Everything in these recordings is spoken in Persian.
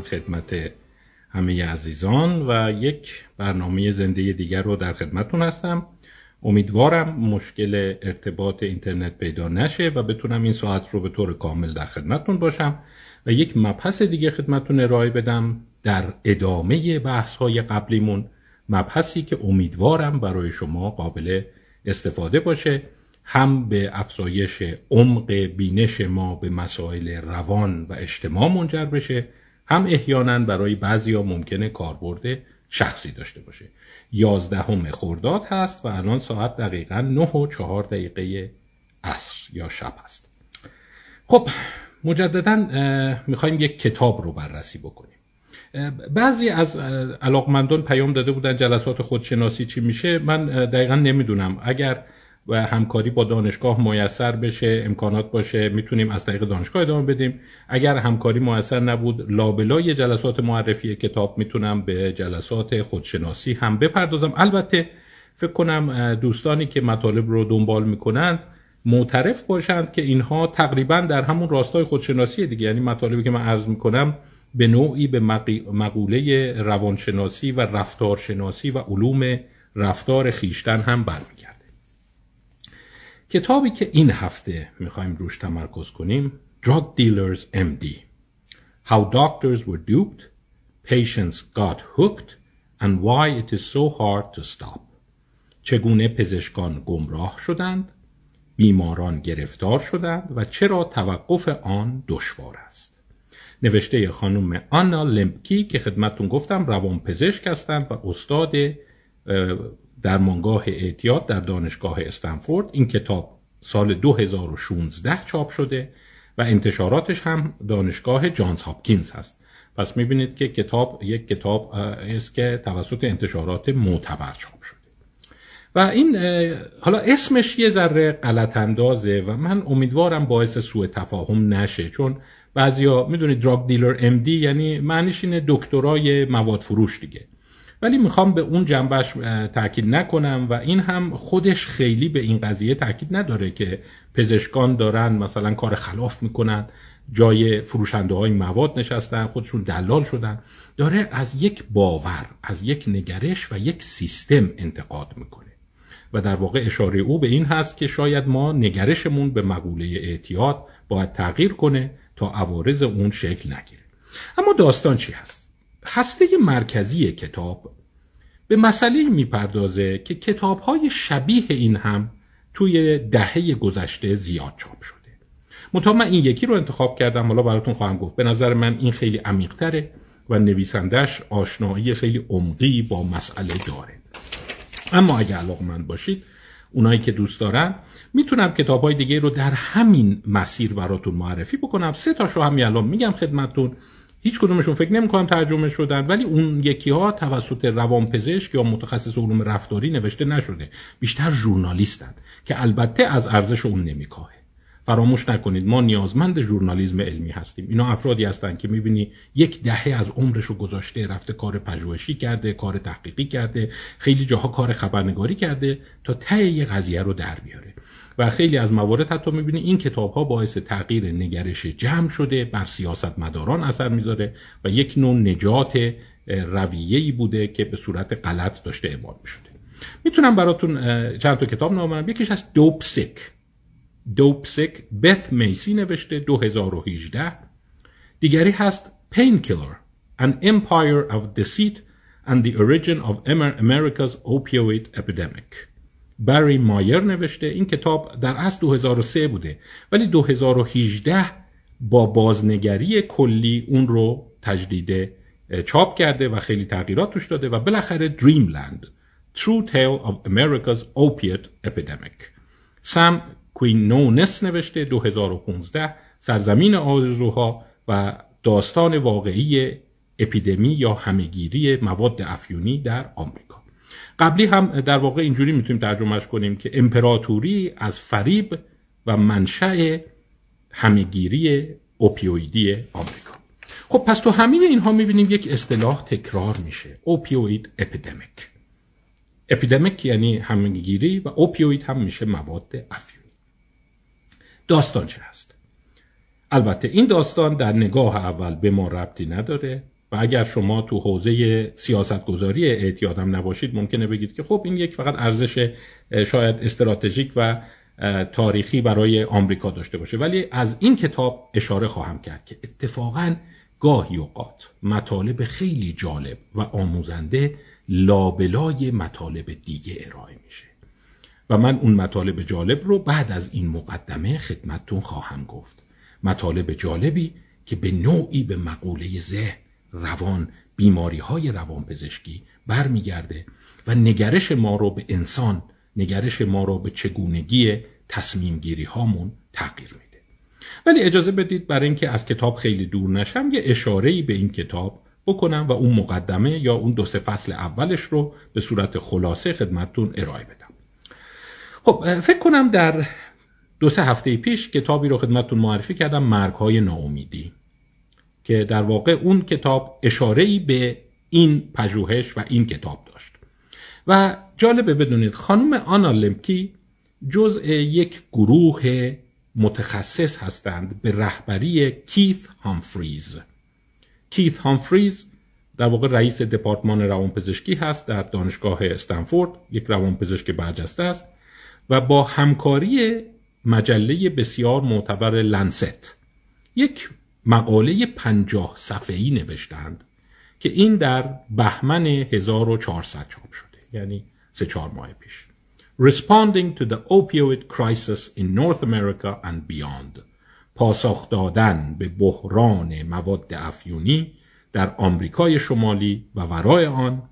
دارم خدمت همه عزیزان و یک برنامه زنده دیگر رو در خدمتون هستم. امیدوارم مشکل ارتباط اینترنت پیدا نشه و بتونم این ساعت رو به طور کامل در خدمتون باشم و یک مبحث دیگه خدمتون ارائه بدم در ادامه بحث های قبلیمون. مبحثی که امیدوارم برای شما قابل استفاده باشه. هم به افزایش عمق بینش ما به مسائل روان و اجتماع منجر بشه هم احیانا برای بعضی ها ممکنه کاربرد شخصی داشته باشه. یازدهم خرداد هست و الان ساعت دقیقا نه و چهار دقیقه عصر یا شب هست. خب مجددا می‌خوایم یک کتاب رو بررسی بکنیم. بعضی از علاقمندان پیام داده بودن جلسات خودشناسی چی میشه. من دقیقا نمی‌دونم. اگر و همکاری با دانشگاه میسر بشه امکانات باشه می‌تونیم از طریق دانشگاه ادامه بدیم. اگر همکاری میسر نبود لابلای جلسات معرفی کتاب می‌تونم به جلسات خودشناسی هم بپردازم. البته فکر کنم دوستانی که مطالب رو دنبال می‌کنند معترف باشند که اینها تقریبا در همون راستای خودشناسی دیگه. یعنی مطالبی که من عرض می‌کنم به نوعی به مقوله روانشناسی و رفتارشناسی و علوم رفتار خیشتن هم برمیگرد کتابی که این هفته می‌خوایم روش تمرکز کنیم Drug Dealers MD How Doctors Were Duped Patients Got Hooked and Why It Is So Hard to Stop. چگونه پزشکان گمراه شدند بیماران گرفتار شدند و چرا توقف آن دشوار است. نوشته خانم آنا لمپکی که خدمتون گفتم روان پزشک هستند و استاد درمانگاه اعتیاد در دانشگاه استنفورد این کتاب سال 2016 چاپ شده و انتشاراتش هم دانشگاه جانز هاپکینز هست. پس می‌بینید که کتاب یک کتاب است که توسط انتشارات معتبر چاپ شده. و این حالا اسمش یه ذره غلط اندازه و من امیدوارم باعث سوء تفاهم نشه چون بعضیا می‌دونید دراگ دیلر ام دی یعنی معنیش اینه دکترای مواد فروش دیگه. ولی می‌خوام به اون جنبش تاکید نکنم و این هم خودش خیلی به این قضیه تاکید نداره که پزشکان دارن مثلا کار خلاف می‌کنن جای فروشنده های مواد نشستن خودشون دلال شدن. داره از یک باور از یک نگرش و یک سیستم انتقاد می‌کنه. و در واقع اشاره او به این هست که شاید ما نگرشمون به مقوله اعتیاد باید تغییر کنه تا عوارض اون شکل نگیره. اما داستان چی هست؟ هسته مرکزی کتاب به مسئله می‌پردازه که کتاب های شبیه این هم توی دهه گذشته زیاد چاپ شده. منتها من این یکی رو انتخاب کردم حالا براتون خواهم گفت. به نظر من این خیلی عمیقتره و نویسندش آشنایی خیلی عمقی با مسئله داره. اما اگه علاقمند باشید اونایی که دوست دارن می‌تونم کتاب های دیگه رو در همین مسیر براتون معرفی بکنم. سه تاشو همین الان میگم خدمتتون. هیچ کدومشون فکر نمی‌کنم ترجمه شدن ولی اون یکی ها توسط روانپزشک یا متخصص علوم رفتاری نوشته نشده. بیشتر ژورنالیستن که البته از ارزش اون نمیکاهه. فراموش نکنید ما نیازمند ژورنالیسم علمی هستیم. اینا افرادی هستند که می‌بینی یک دهه از عمرش رو گذاشته رفته کار پژوهشی کرده کار تحقیقی کرده خیلی جاها کار خبرنگاری کرده تا ته یه قضیه رو در بیاره. و خیلی از موارد حتی می‌بینی این کتاب ها باعث تغییر نگرش جمع شده بر سیاست مداران اثر می‌ذاره و یک نوع نجات رویه‌ای بوده که به صورت غلط داشته اعمال می‌شده. می‌تونم براتون چند تا کتاب نامم یکیش از دوپ سیک دوپ سیک بث میسی نوشته 2018 دیگری هست پین کیلر An Empire of Deceit and the Origin of America's Opioid Epidemic. بری مایر نوشته این کتاب در اصل 2003 بوده ولی 2018 با بازنگری کلی اون رو تجدید چاپ کرده و خیلی تغییرات توش داده و بالاخره Dreamland True Tale of America's Opiate Epidemic. سم نونس نوشته 2015 سرزمین آرزوها و داستان واقعی اپیدمی یا همهگیری مواد افیونی در آمریکا. قبلی هم در واقع اینجوری می‌تونیم ترجمهش کنیم که امپراتوری از فریب و منشأ همگیری اوپیویدی آمریکا. خب پس تو همین اینها می‌بینیم یک اصطلاح تکرار میشه اوپیوید اپیدمیک. اپیدمیک یعنی همگیری و اوپیوید هم میشه مواد افیونی. داستان چه هست؟ البته این داستان در نگاه اول به ما ربطی نداره. و اگر شما تو حوزه سیاستگذاری اعتیادم نباشید ممکنه بگید که خب این یک فقط ارزش شاید استراتژیک و تاریخی برای آمریکا داشته باشه. ولی از این کتاب اشاره خواهم کرد که اتفاقا گاهی اوقات مطالب خیلی جالب و آموزنده لابلای مطالب دیگه ارائه میشه. و من اون مطالب جالب رو بعد از این مقدمه خدمتتون خواهم گفت. مطالب جالبی که به نوعی به مقوله ذهن روان بیماری های روان پزشکی برمیگرده و نگرش ما رو به انسان نگرش ما رو به چگونگی تصمیم گیری هامون تغییر میده. ولی اجازه بدید برای اینکه از کتاب خیلی دور نشم یه اشاره به این کتاب بکنم و اون مقدمه یا اون دو سه فصل اولش رو به صورت خلاصه خدمتتون ارائه بدم. خب فکر کنم در دو سه هفته پیش کتابی رو خدمتتون معرفی کردم مرگ های ناامیدی. که در واقع اون کتاب اشاره به این پژوهش و این کتاب داشت. و جالبه بدونید خانم آنا لمکی جزء یک گروه متخصص هستند به رهبری کیث هامفریز. کیث هامفریز در واقع رئیس دپارتمان روانپزشکی هست در دانشگاه استنفورد یک روانپزشک برجسته است و با همکاری مجله بسیار معتبر لنست. یک مقاله پنجاه صفحه‌ای نوشتند که این در بهمن 1400 چاپ شده یعنی سه چهار ماه پیش. Responding to the opioid crisis in North America and beyond. پاسخ دادن به بحران مواد افیونی در آمریکای شمالی و ورای آن.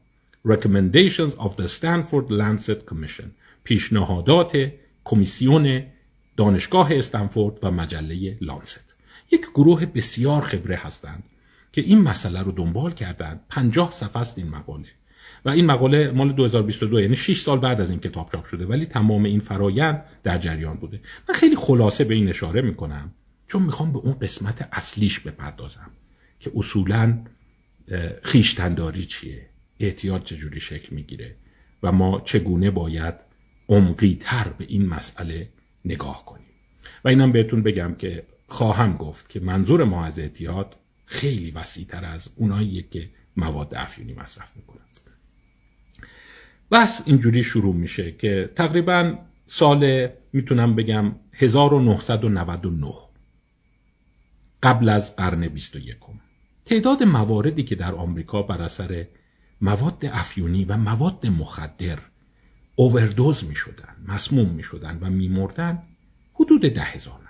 Recommendations of the Stanford Lancet Commission. پیشنهادات کمیسیون دانشگاه استنفورد و مجله لانست. یک گروه بسیار خبره هستند که این مسئله رو دنبال کردند. پنجاه صفحه است این مقاله. و این مقاله مال 2022 یعنی 6 سال بعد از این کتاب چاپ شده ولی تمام این فرایند در جریان بوده. من خیلی خلاصه به این اشاره می‌کنم چون می‌خوام به اون قسمت اصلیش بپردازم که اصولا خیشتنداری چیه؟ احتیاط چجوری شکل می‌گیره؟ و ما چگونه باید عمقی تر به این مسئله نگاه کنیم؟ و اینم بهتون بگم که خواهم گفت که منظور ما از اعتیاد خیلی وسیعتر از اونایی که مواد افیونی مصرف می‌کنن بحث اینجوری شروع میشه که تقریبا سال می‌تونم بگم 1999 قبل از قرن 21 تعداد مواردی که در آمریکا بر اثر مواد افیونی و مواد مخدر اووردوز می شدن مسموم می شدن و می مردن حدود ده هزار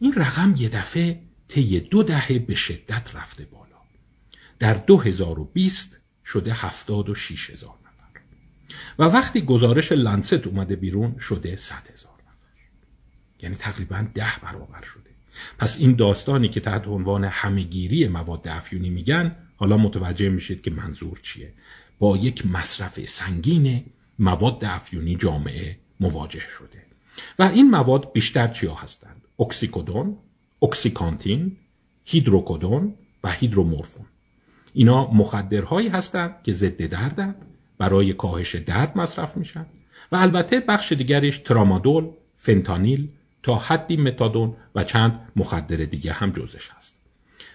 این رقم یه دفعه طی دو دهه به شدت رفته بالا. در 2020 شده 76 هزار نفر. و وقتی گزارش لنست اومده بیرون شده 100 هزار نفر. یعنی تقریبا ده برابر شده. پس این داستانی که تحت عنوان همهگیری مواد افیونی میگن حالا متوجه میشید که منظور چیه. با یک مصرف سنگین مواد افیونی جامعه مواجه شده. و این مواد بیشتر چیا هستند؟ اکسیکودون اکسیکانتین هیدروکودون و هیدرومورفون اینا مخدرهایی هستند که ضد دردند برای کاهش درد مصرف میشن و البته بخش دیگرش ترامادول فنتانیل تا حدی متادون و چند مخدر دیگه هم جزش هست.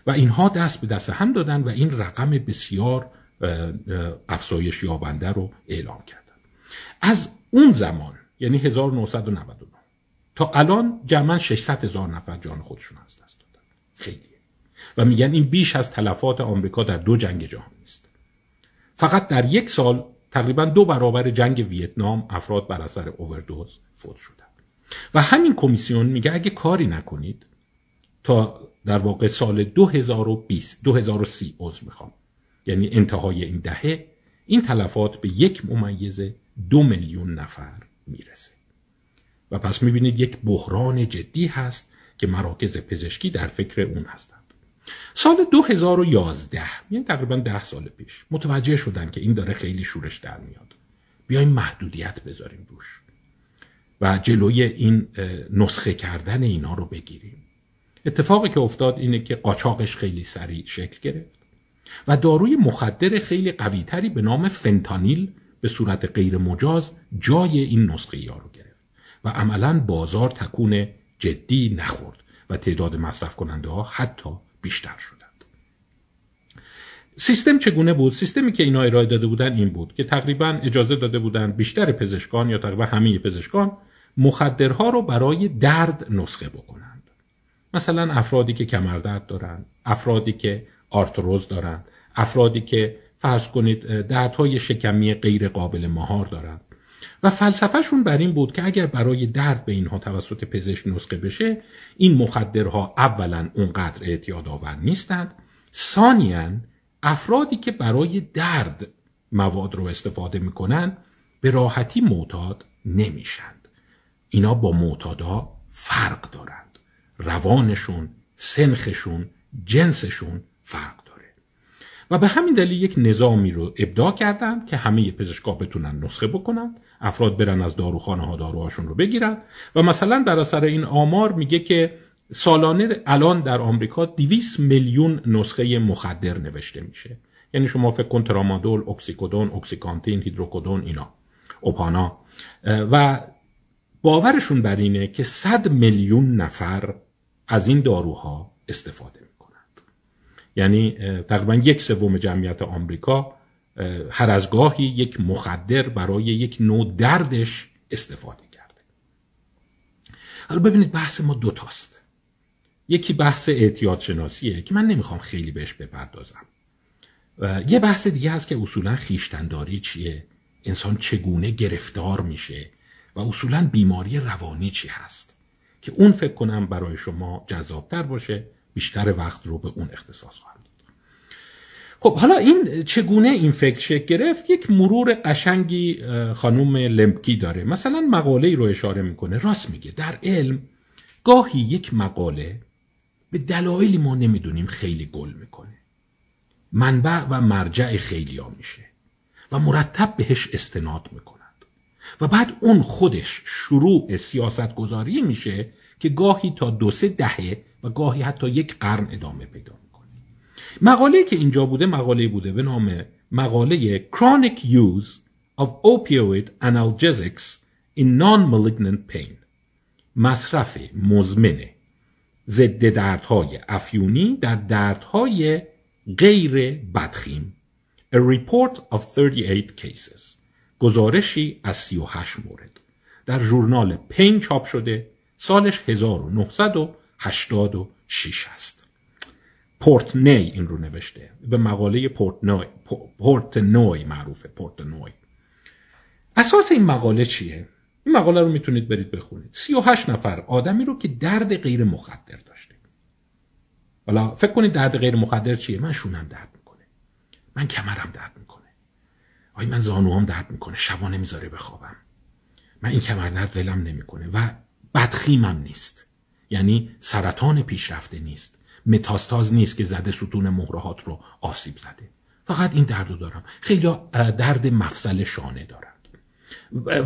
و اینها دست به دست هم دادن و این رقم بسیار افزایش یابنده رو اعلام کردن. از اون زمان یعنی 1999 تا الان جمعا 600 هزار نفر جان خودشون از دست دادن. خیلی و میگن این بیش از تلفات آمریکا در دو جنگ جهانی است. فقط در یک سال تقریبا دو برابر جنگ ویتنام افراد بر اثر اووردوز فوت شدن. و همین کمیسیون میگه اگه کاری نکنید تا در واقع سال 2020 2030 عضو می‌خوام. یعنی انتهای این دهه این تلفات به یک ممیز دو میلیون نفر می‌رسه. و پس می‌بینید یک بحران جدی هست که مراکز پزشکی در فکر اون هستند. سال 2011 یعنی تقریبا ده سال پیش متوجه شدن که این داره خیلی شورش در میاد. بیایم محدودیت بذاریم روش و جلوی این نسخه کردن اینا رو بگیریم. اتفاقی که افتاد اینه که قاچاقش خیلی سریع شکل گرفت و داروی مخدر خیلی قویتری به نام فنتانیل به صورت غیر مجاز جای این نسخه ها گرفت. و عملا بازار تکون جدی نخورد و تعداد مصرف کننده ها حتی بیشتر شدند. سیستم چگونه بود؟ سیستمی که اینا ارائه داده بودن این بود که تقریبا اجازه داده بودن بیشتر پزشکان یا تقریبا همه پزشکان مخدرها رو برای درد نسخه بکنند. مثلا افرادی که کمردرد دارند افرادی که آرتروز دارند افرادی که فرض کنید دردهای شکمی غیر قابل مهار دارند. و فلسفهشون بر این بود که اگر برای درد به اینها توسط پزشک نسخه بشه این مخدرها اولا اونقدر اعتیاد آور نیستند ثانیا افرادی که برای درد مواد رو استفاده می‌کنن به راحتی معتاد نمیشند. اینا با معتادا فرق دارند. روانشون سنخشون جنسشون فرق و به همین دلیل یک نظامی رو ابداع کردند که همه پزشکا بتونن نسخه بکنن افراد برن از داروخانه ها داروهاشون رو بگیرن. و مثلا بر اثر این آمار میگه که سالانه الان در آمریکا 200 میلیون نسخه مخدر نوشته میشه. یعنی شما فکر کن ترامادول اکسیکودون اکسیکانتین هیدروکودون اینا اوپانا. و باورشون بر اینه که 100 میلیون نفر از این داروها استفاده یعنی تقریبا یک سوم جمعیت آمریکا هر از گاهی یک مخدر برای یک نوع دردش استفاده کرده. حالا ببینید بحث ما دوتاست یکی بحث اعتیاد شناسیه که من نمی‌خوام خیلی بهش بپردازم. و یه بحث دیگه هست که اصولا خیشتنداری چیه؟ انسان چگونه گرفتار میشه؟ و اصولا بیماری روانی چی هست؟ که اون فکر کنم برای شما جذابتر باشه بیشتر وقت رو به اون اختصاص خواهم. خب حالا این چگونه این فکر شکل گرفت؟ یک مرور قشنگی خانوم لمپکی داره. مثلا مقاله رو اشاره می‌کنه. راست میگه. در علم گاهی یک مقاله به دلایلی ما نمی‌دونیم خیلی گل می‌کنه. منبع و مرجع خیلی ها میشه و مرتب بهش استناد می‌کنند. و بعد اون خودش شروع سیاست گذاری میشه که گاهی تا دو سه دهه و گاهی حتی یک قرن ادامه پیدا مقاله که اینجا بوده مقاله بوده به نام مقاله Chronic Use of Opioid Analgesics in Non-Malignant Pain. مصرف مزمن. ضد دردهای افیونی در دردهای غیر بدخیم. A report of 38 cases. گزارشی از 38 مورد. در ژورنال پین چاپ شده سالش 1900 86 هست. پورتنی این رو نوشته. به مقاله پورتنوی, پورتنوی معروفه پورتنوی اساس این مقاله چیه؟ این مقاله رو می‌تونید برید بخونید. 38 نفر آدمی رو که درد غیر مخدر داشته. حالا فکر کنید درد غیر مخدر چیه؟ من شونم درد می‌کنه. من کمرم درد می‌کنه. آی من زانوام درد می‌کنه. شبا نمی‌ذاره بخوابم. من این کمر درد ولم نمی‌کنه و بدخیمم نیست. یعنی سرطان پیشرفته نیست. متاستاز نیست که زده ستون مهرهات رو آسیب زده. فقط این درد رو دارم. خیلی درد مفصل شانه دارند.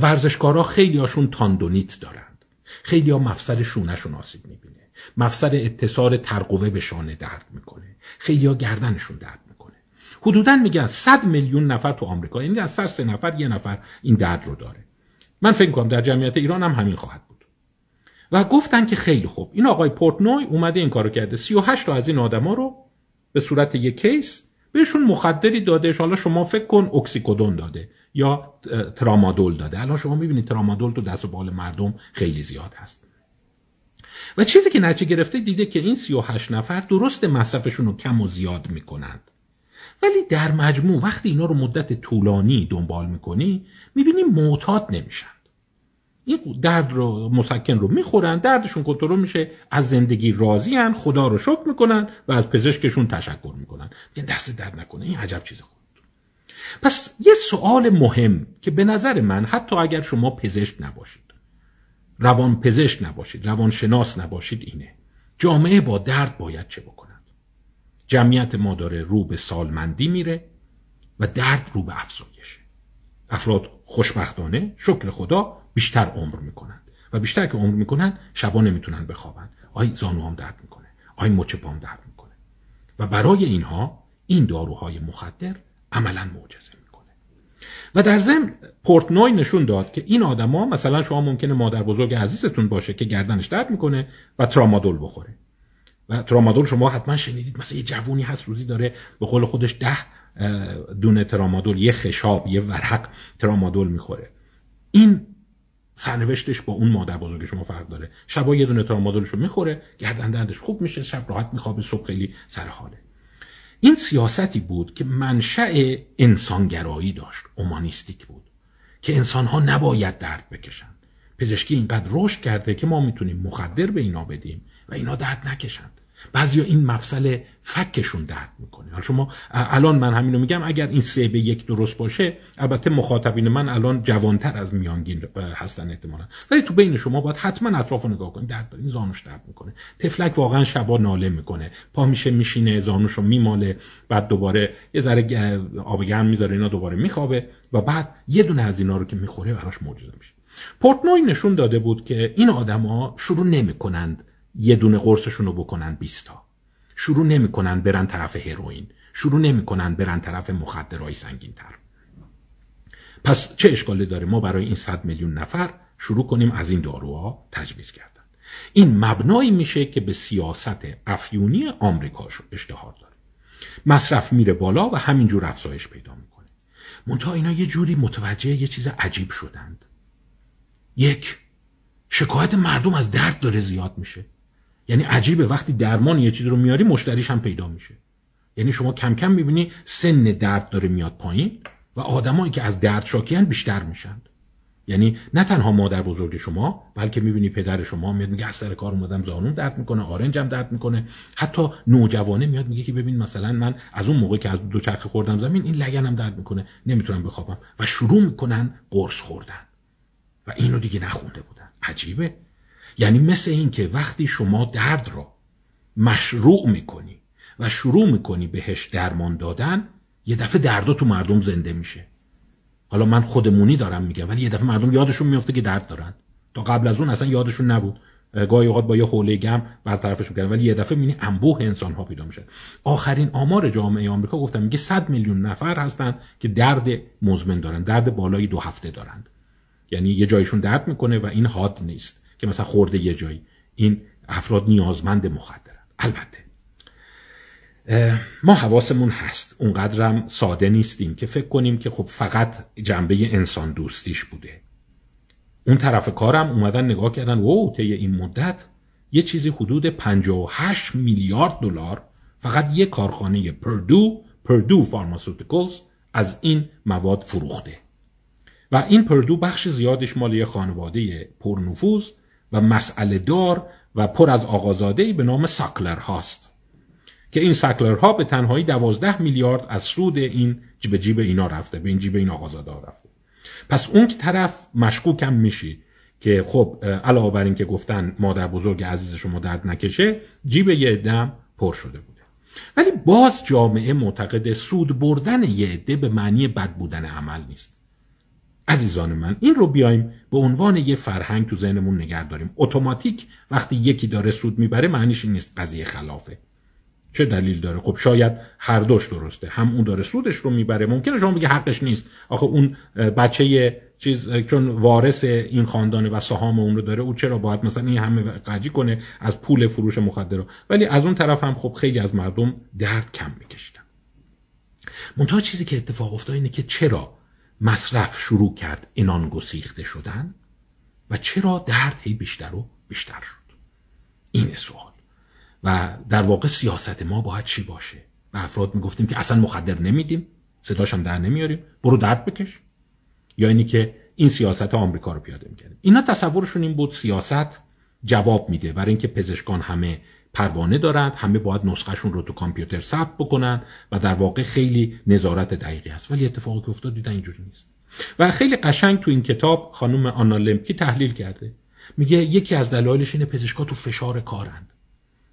ورزشکارا خیلی هاشون تاندونیت دارند. خیلی ها مفصل شونهشون آسیب می‌بینه. مفصل اتصال ترقوه به شانه درد می‌کنه. خیلی ها گردنشون درد می‌کنه. حدودا میگن 100 میلیون نفر تو آمریکا یعنی از سر سه نفر یه نفر این درد رو داره. من فکر کنم در جمعیت ایران هم همین خواهد بود. و گفتن که خیلی خوب. این آقای پورتنوی اومده این کارو کرده. 38 تا از این آدما رو به صورت یک کیس بهشون مخدری داده حالا شما فکر کن اکسیکودون داده یا ترامادول داده. الان شما می‌بینید ترامادول تو دست و بال مردم خیلی زیاد هست. و چیزی که نتیجه گرفته دیده که این 38 نفر درست مصرفشون رو کم و زیاد می‌کنند ولی در مجموع وقتی اینا رو مدت طولانی دنبال می‌کنی می‌بینی معتاد نمیشن. این درد رو مسکن رو می‌خورن دردشون کنترل میشه از زندگی راضی هن خدا رو شکر می‌کنن و از پزشکشون تشکر می‌کنن. میگن دست درد نکنه این عجب چیز خود پس یه سوال مهم که به نظر من حتی اگر شما پزشک نباشید روان پزشک نباشید روان شناس نباشید اینه جامعه با درد باید چه بکنند جمعیت ما داره رو به سالمندی میره و درد رو به افزایشه. افراد خوشبختانه شکر خدا بیشتر عمر می‌کنن. و بیشتر که عمر می‌کنن شبا نمی‌تونن بخوابن. آی زانوام درد می‌کنه. آی مچ پام درد می‌کنه. و برای اینها این داروهای مخدر عملا معجزه می‌کنه. و در ضمن پورتنوی نشون داد که این آدما مثلا شما ممکنه مادر بزرگ عزیزتون باشه که گردنش درد می‌کنه و ترامادول بخوره. و ترامادول شما حتما شنیدید مثلا یه جوونی هست روزی داره به قول خودش ده دونه ترامادول یه خشاب یه ورق ترامادول می‌خوره. این سرنوشتش با اون مادر بزرگ شما فرق داره. شبا یه دونه ترامادولش رو می‌خوره گردن دردش خوب میشه شب راحت میخوابه صبح خیلی سر حاله این سیاستی بود که منشأ انسانگرایی داشت اومانیستیک بود که انسانها نباید درد بکشن. پزشکی اینقدر رشد کرده که ما می‌تونیم مخدر به اینا بدیم و اینا درد نکشند. بعضیا این مفصل فکشون درد می‌کنه. حالا شما الان من همینو میگم اگر این سه به یک درست باشه البته مخاطبین من الان جوانتر از میانگین هستن احتمالا. ولی تو بین شما باید حتما اطراف نگاه کنید. درد این زانوش درد می‌کنه. تفلک واقعا شبا ناله می‌کنه. پا میشه میشینه زانوشو میماله بعد دوباره یه ذره آب گرم می‌ذاره اینا دوباره میخوابه و بعد یه دونه از اینا رو که می‌خوره براش معجزه میشه. پورتنوی نشون داده بود که این آدما شروع نمی‌کنند یه دونه قرصشون رو بکنن بیستا شروع نمی‌کنن برن طرف هروئین. شروع نمی‌کنن برن طرف مخدرهای سنگین تر پس چه اشکالی داره؟ ما برای این صد میلیون نفر شروع کنیم از این داروها تجویز کردن. این مبنایی میشه که به سیاست افیونی آمریکا اشتهار داره. مصرف میره بالا و همینجور افزایش پیدا می‌کنه. منتها اینا یه جوری متوجه یه چیز عجیب شدند. یک شکایت مردم از درد داره زیاد میشه. یعنی عجیبه وقتی درمان یه چیز رو میاری مشتریش هم پیدا میشه. یعنی شما کم کم می‌بینی سن درد داره میاد پایین و آدمایی که از درد شاکیان بیشتر میشن. یعنی نه تنها مادر بزرگ شما بلکه می‌بینی پدر شما میاد میگه از سر کار اومدم زانون درد می‌کنه آرنجم درد می‌کنه. حتی نوجوانه میاد میگه که ببین مثلا من از اون موقع که از دو چرخ خوردم زمین این لگنم درد می‌کنه نمی‌تونم بخوابم. و شروع می‌کنن قرص خوردن. و اینو دیگه نخونده بودن. عجیبه. یعنی مثل این که وقتی شما درد را مشروع می‌کنی و شروع می‌کنی بهش درمان دادن یه دفعه دردا تو مردم زنده میشه. حالا من خودمونی دارم میگم ولی یه دفعه مردم یادشون میفته که درد دارن. تا قبل از اون اصلا یادشون نبود. گاهی اوقات با یه حوله گم برطرفش می‌کردن ولی یه دفعه می‌بینی انبوه انسان ها پیدا میشه. آخرین آمار جامعه آمریکا گفتم میگه 100 میلیون نفر هستن که درد مزمن دارن درد بالای دو هفته دارند. یعنی یه جایشون درد می‌کنه و این حاد نیست. که مثلا خورده یه جایی. این افراد نیازمند مخدرن. البته. ما حواسمون هست. اونقدرم ساده نیستیم که فکر کنیم که خب فقط جنبه انسان دوستیش بوده. اون طرف کارم اومدن نگاه کردن و طی این مدت یه چیزی حدود 58 میلیارد دلار فقط یه کارخانه پردو پردو فارماسوتیکلز از این مواد فروخته. و این پردو بخش زیادش مال یه خانواده پرنفوذ و مسئله دار و پر از آقازاده به نام ساکلر هاست. که این ها به تنهایی دوازده میلیارد از سود این جیب جیب اینا رفته به این جیب این آقازاده ها رفته. پس اون که طرف مشکوکم میشی که خب علاوه بر این که گفتن مادر بزرگ عزیز شما درد نکشه جیب یه دم پر شده بوده. ولی باز جامعه معتقد سود بردن یه عده به معنی بد بودن عمل نیست. عزیزان من این رو بیایم به عنوان یه فرهنگ تو ذهنمون نگه داریم. اتوماتیک وقتی یکی داره سود می‌بره معنیش این نیست قضیه خلافه. چه دلیل داره؟ خب شاید هر دوش درسته. هم اون داره سودش رو می‌بره. ممکنه شما بگه حقش نیست. آخه اون بچه چیز چون وارث این خاندانه و سهام اون رو داره او چرا باید مثلا این همه قجی کنه از پول فروش مخدر ولی از اون طرف هم خب خیلی از مردم درد کم میکشیدن. منتها چیزی که اتفاق افتاد اینه که چرا مصرف شروع کرد انان گسیخته شدن و چرا درد هی بیشتر و بیشتر شد؟ این سوال. و در واقع سیاست ما باید چی باشه؟ و افراد می‌گفتیم که اصلا مخدر نمیدیم صداشم در نمیاریم. برو درد بکش. یا اینی که این سیاست آمریکا رو پیاده می‌کردیم. اینا تصورشون این بود سیاست جواب میده. برای اینکه پزشکان همه پروانه دارند همه باید نسخهشون رو تو کامپیوتر ثبت بکنن و در واقع خیلی نظارت دقیقی هست ولی اتفاقی که افتاد دیدن اینجوری نیست. و خیلی قشنگ تو این کتاب خانم آنا لمکی تحلیل کرده. میگه یکی از دلایلش اینه پزشکا تو فشار کارند.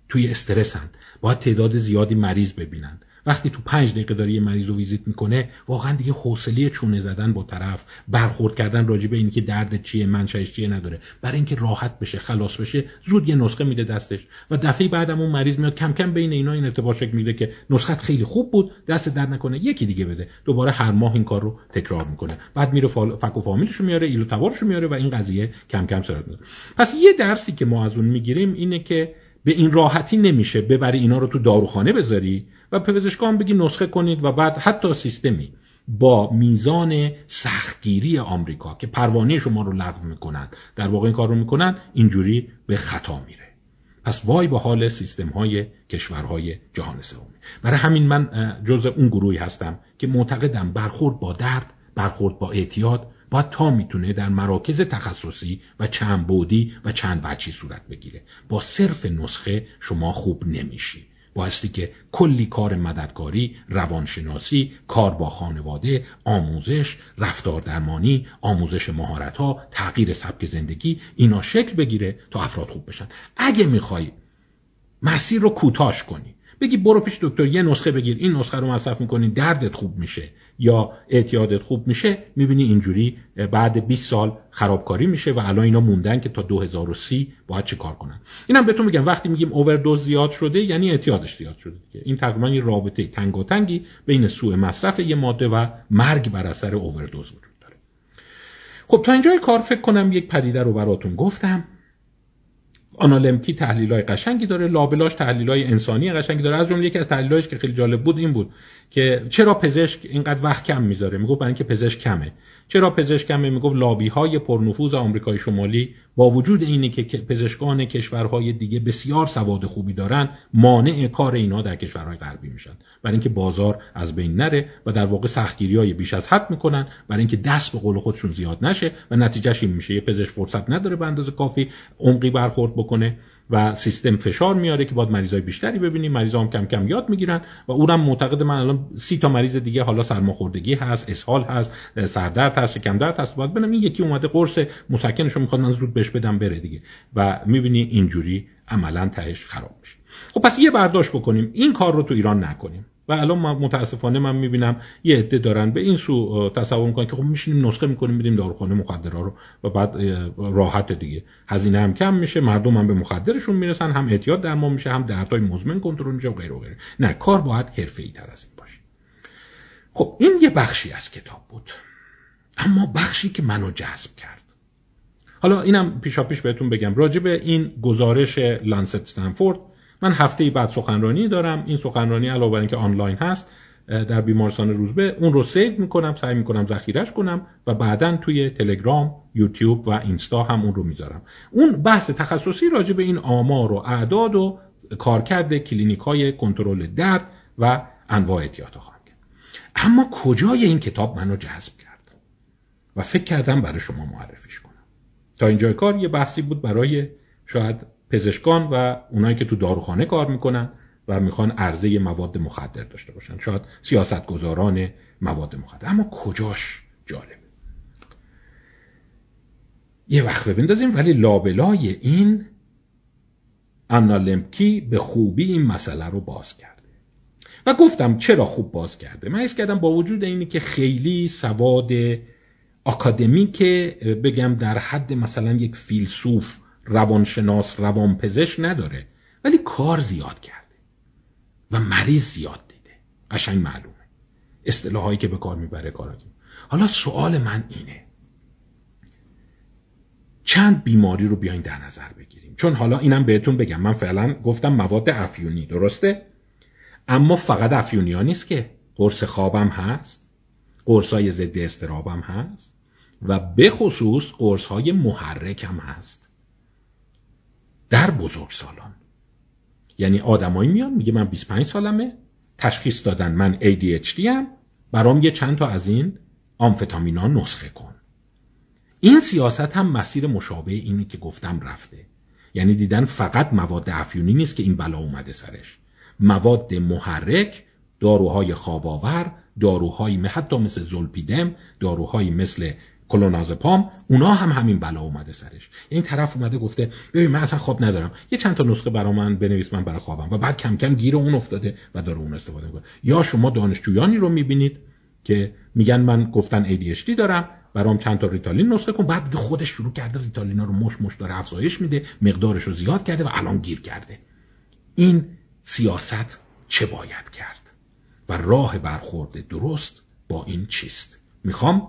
توی استرسند. باید تعداد زیادی مریض ببینند. وقتی تو پنج دقیقه داره یه مریض رو ویزیت می‌کنه واقعا دیگه حوصله چونه زدن با طرف برخورد کردن راجع به اینکه درد چیه منشأش چیه نداره. برای اینکه راحت بشه خلاص بشه زود یه نسخه میده دستش. و دفعه بعدم اون مریض میاد کم کم بین اینا این ارتباط شکل میده که نسخت خیلی خوب بود دست درد نکنه یکی دیگه بده. دوباره هر ماه این کار رو تکرار می‌کنه. بعد میره فک و فامیلش میاره ایلو تبارش میاره و این قضیه کم کم سرعت میده. پس یه درسی که ما از اون می‌گیریم اینه که به این راحتی نمیشه ببری اینا رو تو داروخانه بذاری و پزشکان بگی نسخه کنید و بعد حتی سیستمی با میزان سختگیری آمریکا که پروانه شما رو لغو می‌کنن در واقع این کار رو می‌کنن اینجوری به خطا میره. پس وای به حال سیستم های کشورهای جهان سومی. برای همین من جز اون گروهی هستم که معتقدم برخورد با درد برخورد با اعتیاد باید تا می‌تونه در مراکز تخصصی و چند بودی و چند وچی صورت بگیره. با صرف نسخه شما خوب نمیشی. بایستی که کلی کار مددکاری، روانشناسی، کار با خانواده، آموزش، رفتار درمانی، آموزش مهارت ها، تغییر سبک زندگی اینا شکل بگیره تا افراد خوب بشن. اگه می‌خوای مسیر رو کوتاش کنی بگی برو پیش دکتر یه نسخه بگیر این نسخه رو مصرف می‌کنی دردت خوب میشه. یا اعتیادت خوب میشه می‌بینی اینجوری بعد 20 سال خرابکاری میشه و الان اینا موندن که تا 2030 باید چه کار کنن. اینم بهتون میگم وقتی میگیم اووردوز زیاد شده یعنی اعتیادش زیاد شده دیگه. این تقریبا یه رابطه تنگاتنگی بین سوء مصرف یه ماده و مرگ بر اثر اووردوز وجود داره. خب تا اینجای کار فکر کنم یک پدیده رو براتون گفتم. آنالمکی تحلیل های قشنگی داره لابلاش تحلیل های انسانی قشنگی داره. از جمله یکی از تحلیلایش که خیلی جالب بود این بود که چرا پزشک اینقدر وقت کم می‌ذاره؟ می‌گفت برای اینکه پزشک کمه. چرا پزشک کمه؟ می‌گفت لابی های پرنفوذ آمریکای شمالی با وجود اینی که پزشکان کشورهای دیگه بسیار سواد خوبی دارن مانع کار اینا در کشورهای غربی میشن. برای اینکه بازار از بین نره و در واقع سختگیری های بیش از حد می‌کنن برای اینکه دست به قول خودشون زیاد نشه و نتیجهش این میشه. یه پزشک فرصت نداره به اندازه کافی عمقی برخورد بکنه و سیستم فشار میاره که باید مریضای بیشتری ببینیم. مریضا هم کم کم یاد می‌گیرن و اونم معتقد من الان سی تا مریض دیگه حالا سرماخوردگی هست اسهال هست سردرد هست شکم درد هست. باید ببینم این یکی اومده قرص مسکنشو می‌خواد من زود بهش بدم بره دیگه و می‌بینی اینجوری عملا تهش خراب میشه. خب پس یه برداشت بکنیم. این کار رو تو ایران نکنیم. و الان متاسفانه من می‌بینم یه عده دارن به این سو تصور می‌کنن که خب میشینیم نسخه می‌کنیم میریم داروخانه مخدرها رو و بعد راحت دیگه. هزینه هم کم میشه مردم هم به مخدرشون می‌رسن هم اعتیاد درمان میشه هم دردهای مزمن کنترل میشه و غیره و غیره. نه کار باید حرفه‌ای تر از این باشه. خب این یه بخشی از کتاب بود. اما بخشی که منو جذب کرد. حالا اینم پیشا پیش بهتون بگم. راجع به این گزارش لانست استنفورد من هفته بعد سخنرانی دارم. این سخنرانی علاوه بر اینکه آنلاین هست در بیمارستان روزبه اون رو سیو می‌کنم سعی می‌کنم ذخیرش کنم و بعدا توی تلگرام یوتیوب و اینستا هم اون رو می‌ذارم. اون بحث تخصصی راجع به این آمار و اعداد و کارکرد کلینیک های کنترل درد و انواع اعتیاد خواهم کرد. اما کجای این کتاب منو جذب کرد؟ و فکر کردم برای شما معرفیش کنم. تا اینجای کار یه بحثی بود برای شاید پزشکان و اونایی که تو داروخانه کار می‌کنن و می‌خوان عرضه مواد مخدر داشته باشن. شاید سیاستگزاران مواد مخدر. اما کجاش جالب؟ یه وقت بندازیم ولی لابلای این لمکی به خوبی این مسئله رو باز کرده. و گفتم چرا خوب باز کرده؟ من ایست کردم با وجود اینی که خیلی سواد اکادمیک بگم در حد مثلا یک فیلسوف روانشناس روانپزشک نداره ولی کار زیاد کرده و مریض زیاد دیده. قشنگ معلومه. اصطلاحایی که به کار می‌بره کاراکی حالا سوال من اینه. چند بیماری رو بیاین در نظر بگیریم؟ چون حالا اینم بهتون بگم. من فعلا گفتم مواد افیونی درسته؟ اما فقط افیونی ها نیست که. قرص خوابم هست قرص های ضد استرابم هست و به خصوص قرص های محرک هم هست. در بزرگ سالان یعنی آدمایی میان میگه من 25 سالمه تشخیص دادن من ADHD هم برام یه چند تا از این آمفتامینا نسخه کن. این سیاست هم مسیر مشابه اینی که گفتم رفته. یعنی دیدن فقط مواد افیونی نیست که این بلا اومده سرش. مواد محرک داروهای خواباور داروهایی حتی مثل زلپیدم داروهایی مثل کلونازپام اونا هم همین بلا اومده سرش. این طرف اومده گفته ببین من اصلا خواب ندارم. یه چند تا نسخه برا من بنویس من برای خوابم. و بعد کم کم گیر اون افتاده و داره اون استفاده می‌کنه. یا شما دانشجویانی رو می‌بینید که میگن من گفتن ADHD دارم برام چند تا ریتالین نسخه کن بعد خودش شروع کرده ریتالینا رو مش مش داره افزایش میده مقدارش رو زیاد کرده و الان گیر کرده. این سیاست چه باید کرد؟ و راه برخورد درست با این چیست؟ می‌خوام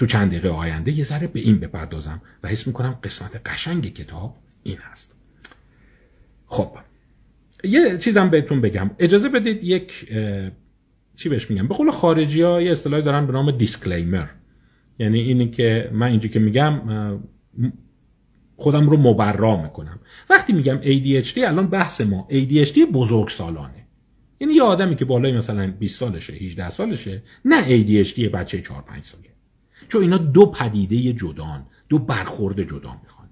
تو چند دقیقه آینده یه ذره به این بپردازم و حس می‌کنم قسمت قشنگ کتاب این هست. خب یه چیزم بهتون بگم. اجازه بدید یک چی بهش میگم؟ به قول خارجی ها یه اصطلاحی دارن به نام دیسکلیمر یعنی اینی که من اینجا که میگم خودم رو مبرا می‌کنم. وقتی میگم ADHD الان بحث ما ADHD بزرگ سالانه. یعنی یه آدمی که بالای مثلا 20 سالشه 18 سالشه نه ADHD بچه 4 5 ساله. چون اینا دو پدیده جدان دو برخورد جدا می‌خوان.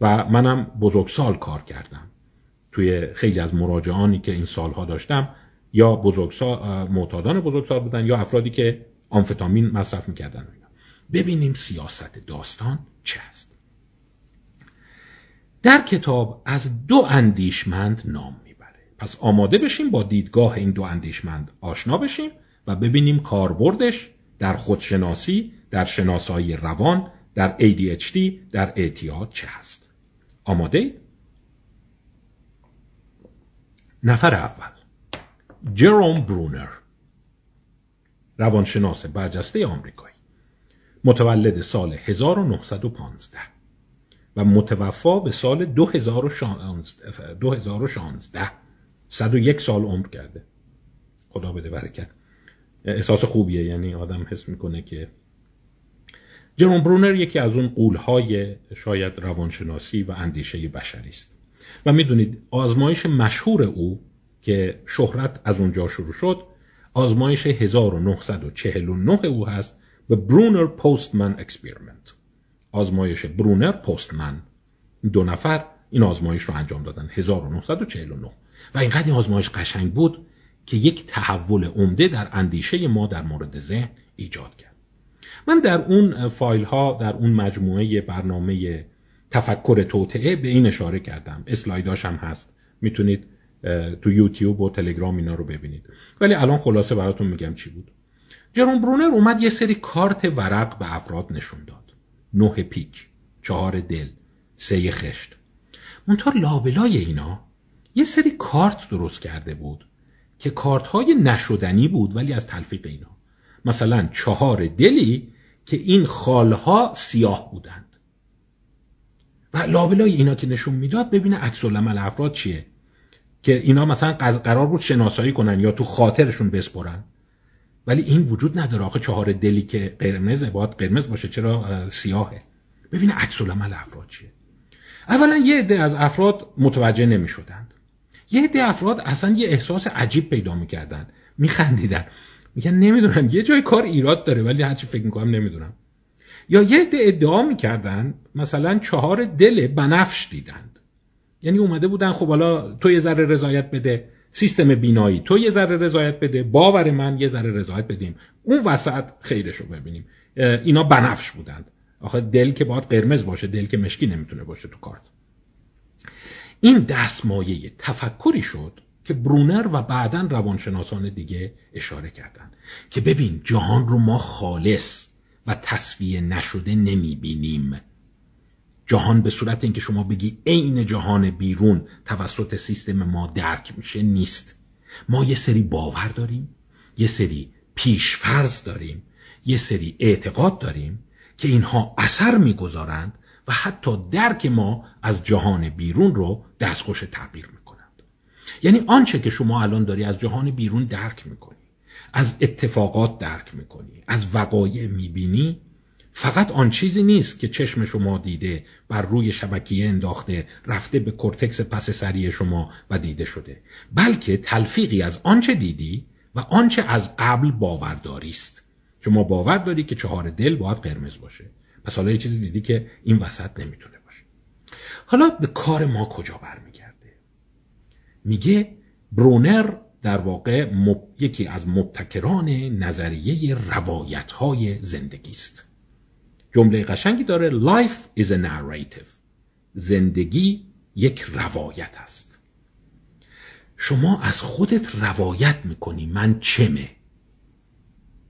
و منم بزرگسال کار کردم. توی خیلی از مراجعانی که این سالها داشتم یا بزرگسال معتادان بزرگسال بودن یا افرادی که آمفتامین مصرف می‌کردن. ببینیم سیاست داستان چه است. در کتاب از دو اندیشمند نام می‌بره. پس آماده بشیم با دیدگاه این دو اندیشمند آشنا بشیم و ببینیم کاربردش در خودشناسی در شناسایی روان در ADHD در اعتیاد چه هست؟ آماده؟ نفر اول. جروم برونر روانشناس برجسته آمریکایی متولد سال 1915 و متوفا به سال 2016 101 سال عمر کرده. خدا بده برکت. احساس خوبیه یعنی آدم حس می‌کنه که جروم برونر یکی از اون غول‌های شاید روانشناسی و اندیشه بشری است. و می‌دونید آزمایش مشهور او که شهرت از اونجا شروع شد آزمایش 1949 او هست به Bruner Postman experiment. آزمایش برونر پستمن دو نفر این آزمایش رو انجام دادن 1949 و اینقدر این آزمایش قشنگ بود که یک تحول عمده در اندیشه ما در مورد ذهن ایجاد کرد. من در اون فایل ها در اون مجموعه برنامه تفکر توطعه به این اشاره کردم. اسلایداش هم هست. می‌تونید تو یوتیوب و تلگرام اینا رو ببینید. ولی الان خلاصه براتون میگم چی بود. جرون برونر اومد یه سری کارت ورق به افراد نشون داد. نه پیک چهار دل سه خشت. منتها لابلای اینا یه سری کارت درست کرده بود که کارت های نشدنی بود ولی از تلفیق اینا. مثلا چهار دلی که این خالها سیاه بودند. و لابلای اینا که نشون می‌داد ببینه عکس العمل افراد چیه؟ که اینا مثلا قرار بود شناسایی کنن یا تو خاطرشون بسپرن. ولی این وجود نداره آخه چهار دلی که قرمزه باید قرمز باشه چرا سیاهه. ببینه عکس العمل افراد چیه؟ اولا یه عده از افراد متوجه نمی شدند یه عده افراد اصلا یه احساس عجیب پیدا می‌کردن میخندیدن. میگن نمی‌دونم. یه جای کار ایراد داره ولی هرچی فکر می‌کنم نمی‌دونم. یا یه عده ادعا می‌کردن مثلا چهار دل بنفش دیدند. یعنی اومده بودن خب حالا تو یه ذره رضایت بده سیستم بینایی تو یه ذره رضایت بده باور من یه ذره رضایت بدیم. اون وسط خیرش رو ببینیم اینا بنفش بودند. آخه دل که باید قرمز باشه دل که مشکی نمی‌تونه باشه تو کارت. این دستمایه تفکری شد که برونر و بعدا روانشناسان دیگه اشاره کردن که ببین جهان رو ما خالص و تصویه نشده نمی‌بینیم. جهان به صورت اینکه شما بگی عین جهان بیرون توسط سیستم ما درک میشه نیست. ما یه سری باور داریم یه سری پیشفرض داریم یه سری اعتقاد داریم که اینها اثر می‌گذارند و حتی درک ما از جهان بیرون رو دستخوش تغییر می‌کنند یعنی آنچه که شما الان داری از جهان بیرون درک می‌کنی از اتفاقات درک می‌کنی از وقایع می‌بینی فقط آن چیزی نیست که چشم شما دیده بر روی شبکیه انداخته رفته به کورتکس پس سری شما و دیده شده. بلکه تلفیقی از آنچه دیدی و آنچه از قبل باورداری است. شما باور داری که چهار دل باید قرمز باشه. پس حالا یه چیزی دیدی که این وسط نمی‌تونه باشه. حالا به کار ما کجا برمیگرده میگه برونر در واقع یکی از مبتکران نظریه روایت های زندگی است. جمله قشنگی داره life is a narrative. زندگی یک روایت است. شما از خودت روایت می‌کنی من چمه؟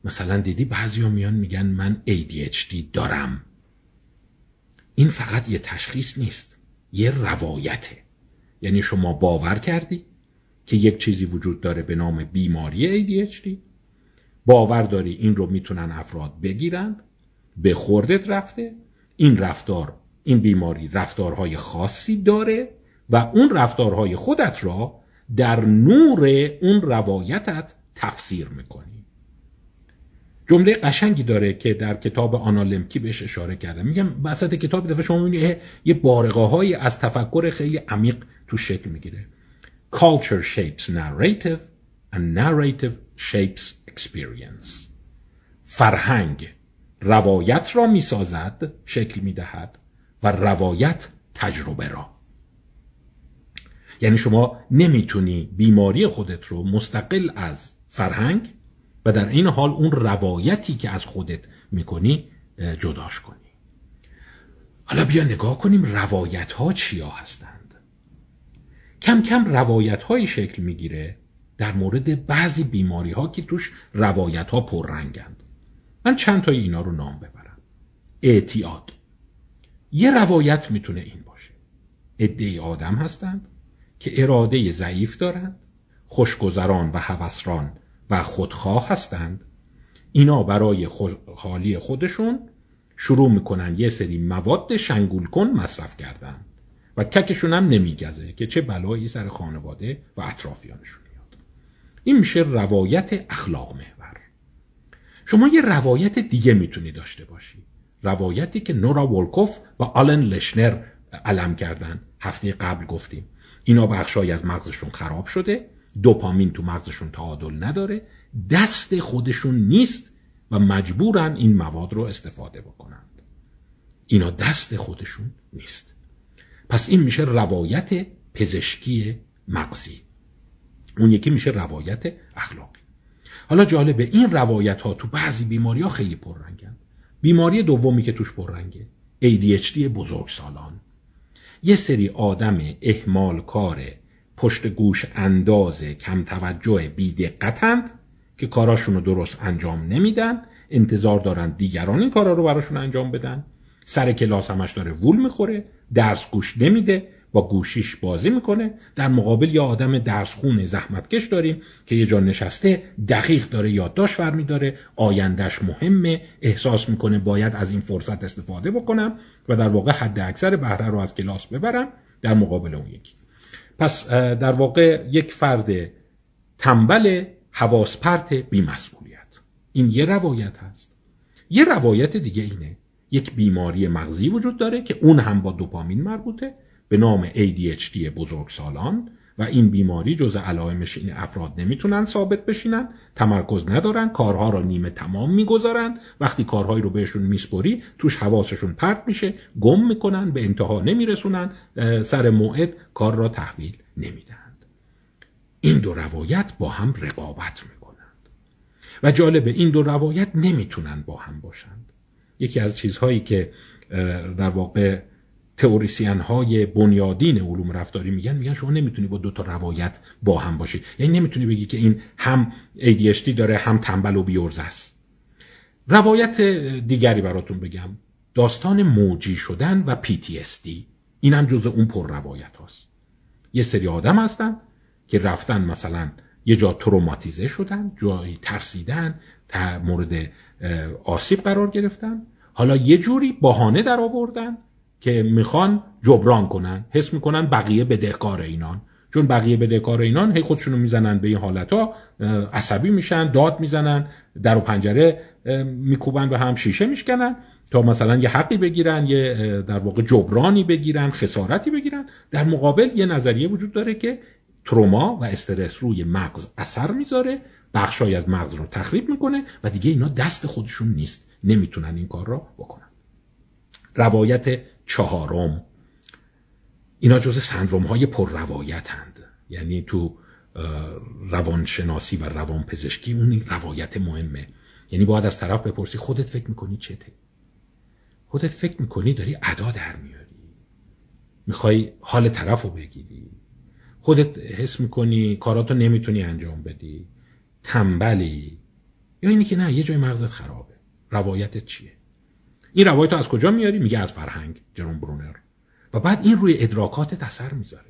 مثلا دیدی بعضی ها میان میگن من ADHD دارم. این فقط یه تشخیص نیست یه روایته. یعنی شما باور کردی که یک چیزی وجود داره به نام بیماری ADHD باور داری این رو می‌تونن افراد بگیرند؟ به خوردت رفته؟ این رفتار این بیماری رفتارهای خاصی داره و اون رفتارهای خودت را در نور اون روایتت تفسیر می‌کنی. جمله قشنگی داره که در کتاب آنالمکی بهش اشاره کردم میگم وسط کتاب دفعه شما می‌بینی یه بارقه از تفکر خیلی عمیق تو شکل می‌گیره. Culture shapes narrative and narrative shapes experience. فرهنگ روایت را می‌سازد شکل می‌دهد و روایت تجربه را. یعنی شما نمی‌تونی بیماری خودت رو مستقل از فرهنگ و در این حال اون روایتی که از خودت می‌کنی جداش کنی. حالا بیا نگاه کنیم روایت ها چیا هستند کم کم روایت های شکل می‌گیره در مورد بعضی بیماری ها که توش روایت ها پررنگند. من چند تای اینا رو نام ببرم. اعتیاد. یه روایت می‌تونه این باشه. ادهی آدم هستند که اراده ضعیف دارند خوشگذران و هوسران و خودخواه هستند. اینا برای خالی خودشون شروع می‌کنن یه سری مواد شنگول کن مصرف کردن. و ککشون هم نمیگزه که چه بلایی سر خانواده و اطرافیانشون میاد. این میشه روایت اخلاق محور. شما یه روایت دیگه می‌تونی داشته باشی. روایتی که نورا ولکوف و آلن لشنر علم کردن. هفته قبل گفتیم. اینا بخشهایی از مغزشون خراب شده. دوپامین تو مغزشون تعادل نداره. دست خودشون نیست و مجبورن این مواد رو استفاده بکنند. اینا دست خودشون نیست. پس این میشه روایت پزشکی مغزی. اون یکی میشه روایت اخلاقی. حالا جالبه این روایت ها تو بعضی بیماری ها خیلی پررنگن. بیماری دومی که توش پررنگه ADHD بزرگ سالان یه سری آدم احمال کاره پشت گوش انداز کم توجه بیدقتند که کاراشون رو درست انجام نمیدن انتظار دارن دیگران این کارا رو براشون انجام بدن. سر کلاس همش داره وول می‌خوره درس گوش نمیده با گوشیش بازی می‌کنه. در مقابل یا آدم درس خون زحمتکش داریم که یه جا نشسته دقیق داره یادداشت فرمی داره آیندهش مهمه احساس می‌کنه باید از این فرصت استفاده بکنم و در واقع حد اکثر بهره رو از کلاس ببرم. در مقابل اون یکی. پس در واقع یک فرد تنبل حواس پرت بیمسئولیت. این یه روایت هست. یه روایت دیگه اینه. یک بیماری مغزی وجود داره که اون هم با دوپامین مربوطه به نام ADHD بزرگسالان و این بیماری جز علائمش این افراد نمی‌تونن ثابت بشینن تمرکز ندارن کارها را نیمه تمام می‌گذارن. وقتی کارهایی رو بهشون میسپری توش حواسشون پرت میشه گم می‌کنن به انتها نمیرسونن سر موعد کار را تحویل نمی‌دهند. این دو روایت با هم رقابت می‌کنند. و جالبه این دو روایت نمی‌تونن با هم باشند. یکی از چیزهایی که در واقع تئوریسین های بنیادین علوم رفتاری میگن میگن شما نمی‌تونی با دو تا روایت با هم باشی. یعنی نمی‌تونی بگی که این هم ADHD داره هم تنبل و بیورز است. روایت دیگری براتون بگم. داستان موجی شدن و PTSD این هم جز اون پر روایت هاست. یه سری آدم هستن که رفتن مثلا یه جا تروماتیزه شدن جایی ترسیدن مورد آسیب قرار گرفتن. حالا یه جوری بهانه در آوردن که می‌خوان جبران کنن. حس می‌کنن بقیه بدهکار اینان. چون بقیه بدهکار اینان هی خودشونو می‌زنن به این حالت ها عصبی میشن داد می‌زنن در و پنجره میکوبن به هم شیشه میشکنن تا مثلا یه حقی بگیرن یه در واقع جبرانی بگیرن خسارتی بگیرن. در مقابل یه نظریه وجود داره که تروما و استرس روی مغز اثر می‌ذاره. بخشای از مغز رو تخریب می‌کنه و دیگه اینا دست خودشون نیست. نمی‌تونن این کار را بکنن. روایت چهارم. اینا جز سندروم های پر روایتند یعنی تو روانشناسی و روانپزشکی اون روایت مهمه. یعنی باید از طرف بپرسی خودت فکر می‌کنی چته؟ خودت فکر می‌کنی داری ادا در میاری؟ می‌خوای حال طرف رو بگیری؟ خودت حس می‌کنی کاراتو نمی‌تونی انجام بدی؟ تنبلی. یا اینی که نه یه جای مغزت خرابه. روایتت چیه؟ این روایت از کجا میاری؟ میگه از فرهنگ جرون برونر. و بعد این روی ادراکات اثر می‌ذاره.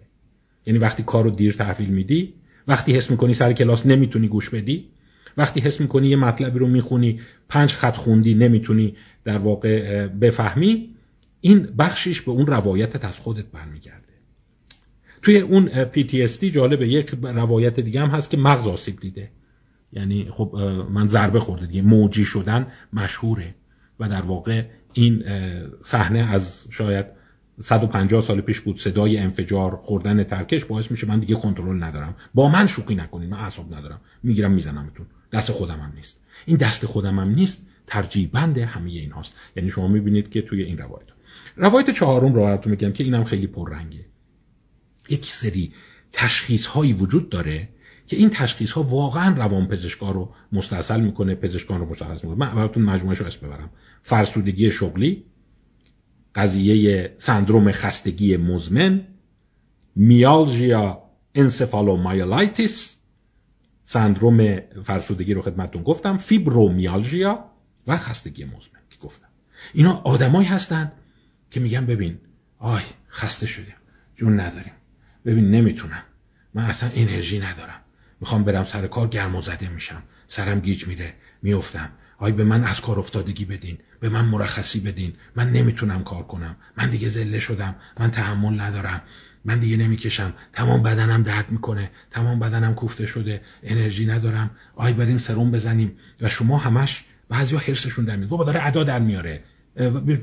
یعنی وقتی کارو دیر تحویل میدی وقتی حس می‌کنی سر کلاس نمی‌تونی گوش بدی وقتی حس می‌کنی یه مطلبی رو می‌خونی پنج خط خوندی نمی‌تونی در واقع بفهمی این بخشش به اون روایتت از خودت برمیگرده. توی اون PTSD جالبه یک روایت دیگه هم هست که مغز آسیب دیده. یعنی خب من ضربه خورده دیگه موجی شدن مشهوره. و در واقع این صحنه از شاید 150 سال پیش بود صدای انفجار خوردن ترکش باعث میشه من دیگه کنترل ندارم. با من شوخی نکنید من اعصاب ندارم. می‌گیرم میزنمتون دست خودم هم نیست. این دست خودم هم نیست ترجیح بند همه این هاست یعنی شما می‌بینید که توی این روایت. روایت چهارم رو براتون میگم که اینم خیلی پررنگه. یک سری تشخیص هایی وجود داره که این تشخیص ها واقعا روان پزشکا رو مستأصل می‌کنه پزشکان رو مشخص می‌کنه. من براتون مجموعه رو اسم ببرم. فرسودگی شغلی قضیه سندروم خستگی مزمن myalgia encephalomyelitis سندروم فرسودگی رو خدمتتون گفتم فیبرومیالژیا و خستگی مزمن که گفتم. اینا آدمایی هستند که میگن ببین آی خسته شدیم جون نداریم. ببین نمی‌تونم. من اصلا انرژی ندارم. می‌خوام برم سر کار گرم و زده میشم. سرم گیج میره. میفتم آی به من از کار افتادگی بدین. به من مرخصی بدین. من نمی‌تونم کار کنم. من دیگه زله شدم. من تحمل ندارم. من دیگه نمی‌کشم. تمام بدنم درد می‌کنه. تمام بدنم کوفته شده. انرژی ندارم. آی بریم سرم بزنیم. و شما همش بعضیا حرسشون در میاد. بابا داره ادا در میاره.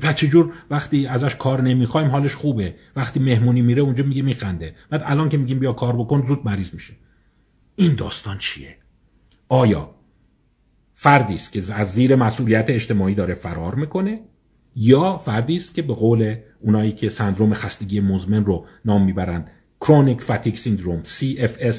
بچه جور وقتی ازش کار نمی‌خوایم حالش خوبه. وقتی مهمونی میره اونجا میگه میخنده. بعد الان که میگیم بیا کار بکن زود مریض میشه. این داستان چیه؟ آیا فردی است که از زیر مسئولیت اجتماعی داره فرار می‌کنه یا فردی است که به قول اونایی که سندروم خستگی مزمن رو نام می‌برند chronic fatigue syndrome CFS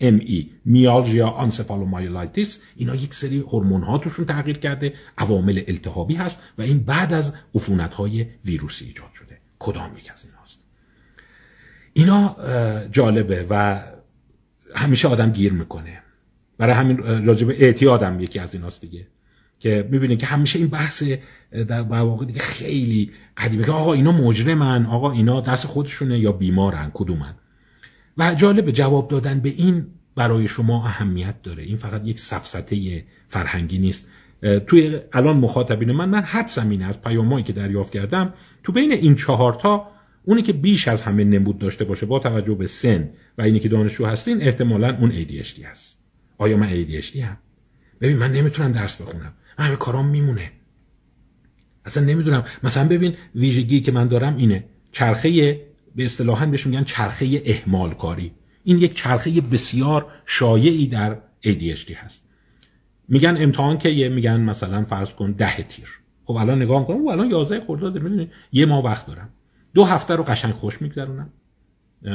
ME myalgia encephalomyelitis اینا یک سری هورمون ها توشون تغییر کرده عوامل التهابی هست و این بعد از عفونت های ویروسی ایجاد شده. کدام یک از این هاست اینا جالبه و همیشه آدم گیر می‌کنه. برای همین راجع به اعتیادم یکی از ایناست دیگه. که می‌بینید که همیشه این بحث در واقع دیگه خیلی قدیمه که آقا اینا مجرمن آقا اینا دست خودشونه یا بیمارن کدومن؟ و جالب جواب دادن به این برای شما اهمیت داره. این فقط یک سفسته فرهنگی نیست. توی الان مخاطبین من من حدسم اینه از پیامایی که دریافت کردم تو بین این چهارتا اونی که بیش از همه نمود داشته باشه با توجه به سن و اینی که دانشجو هستین احتمالا اون ADHD هست. آیا من ADHD هم ببین من نمی‌تونم درس بخونم. من همه کارام میمونه. اصلا نمی‌دونم. مثلا ببین ویژگی که من دارم اینه. چرخه به اصطلاح بهش میگن چرخه اهمال کاری این یک چرخه بسیار شایعی در ADHD هست. میگن امتحان که یه میگن مثلا فرض کن ده تیر. خب الان نگاه کنم او الان 11 خرداد می‌دونی؟ یه ماه وقت دارم. دو هفته رو قشنگ خوش میگذرونم.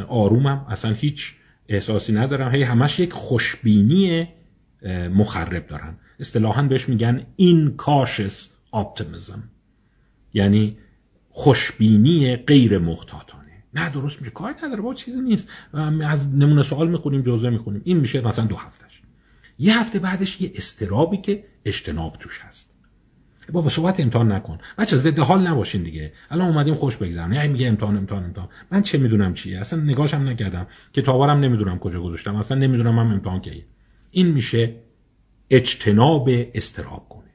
آرومم. اصلا هیچ احساسی ندارم. هی همش یک خوشبینی مخرب دارن. اصطلاحا بهش میگن این کاشس اپتیمیزم یعنی خوشبینی غیر محتاطانه. نه درست میشه. کاری نداره با چیزی نیست. از نمونه سوال می‌خونیم جزوه می‌خونیم. این میشه مثلا دو هفتهش یه هفته بعدش یه استرابی که اجتناب توش هست. بابا صحبت امتحان نکن. بچه ضد حال نباشین دیگه. الان اومدیم خوش بگذرن. یعنی میگه امتحان امتحان امتحان. من چه می‌دونم چیه؟ اصلا نگاهشم نکردم. کتابارم نمی‌دونم کجا گذاشتم. اصلا نمی‌دونم من امتحان کیه. این میشه اجتناب استراب کنه.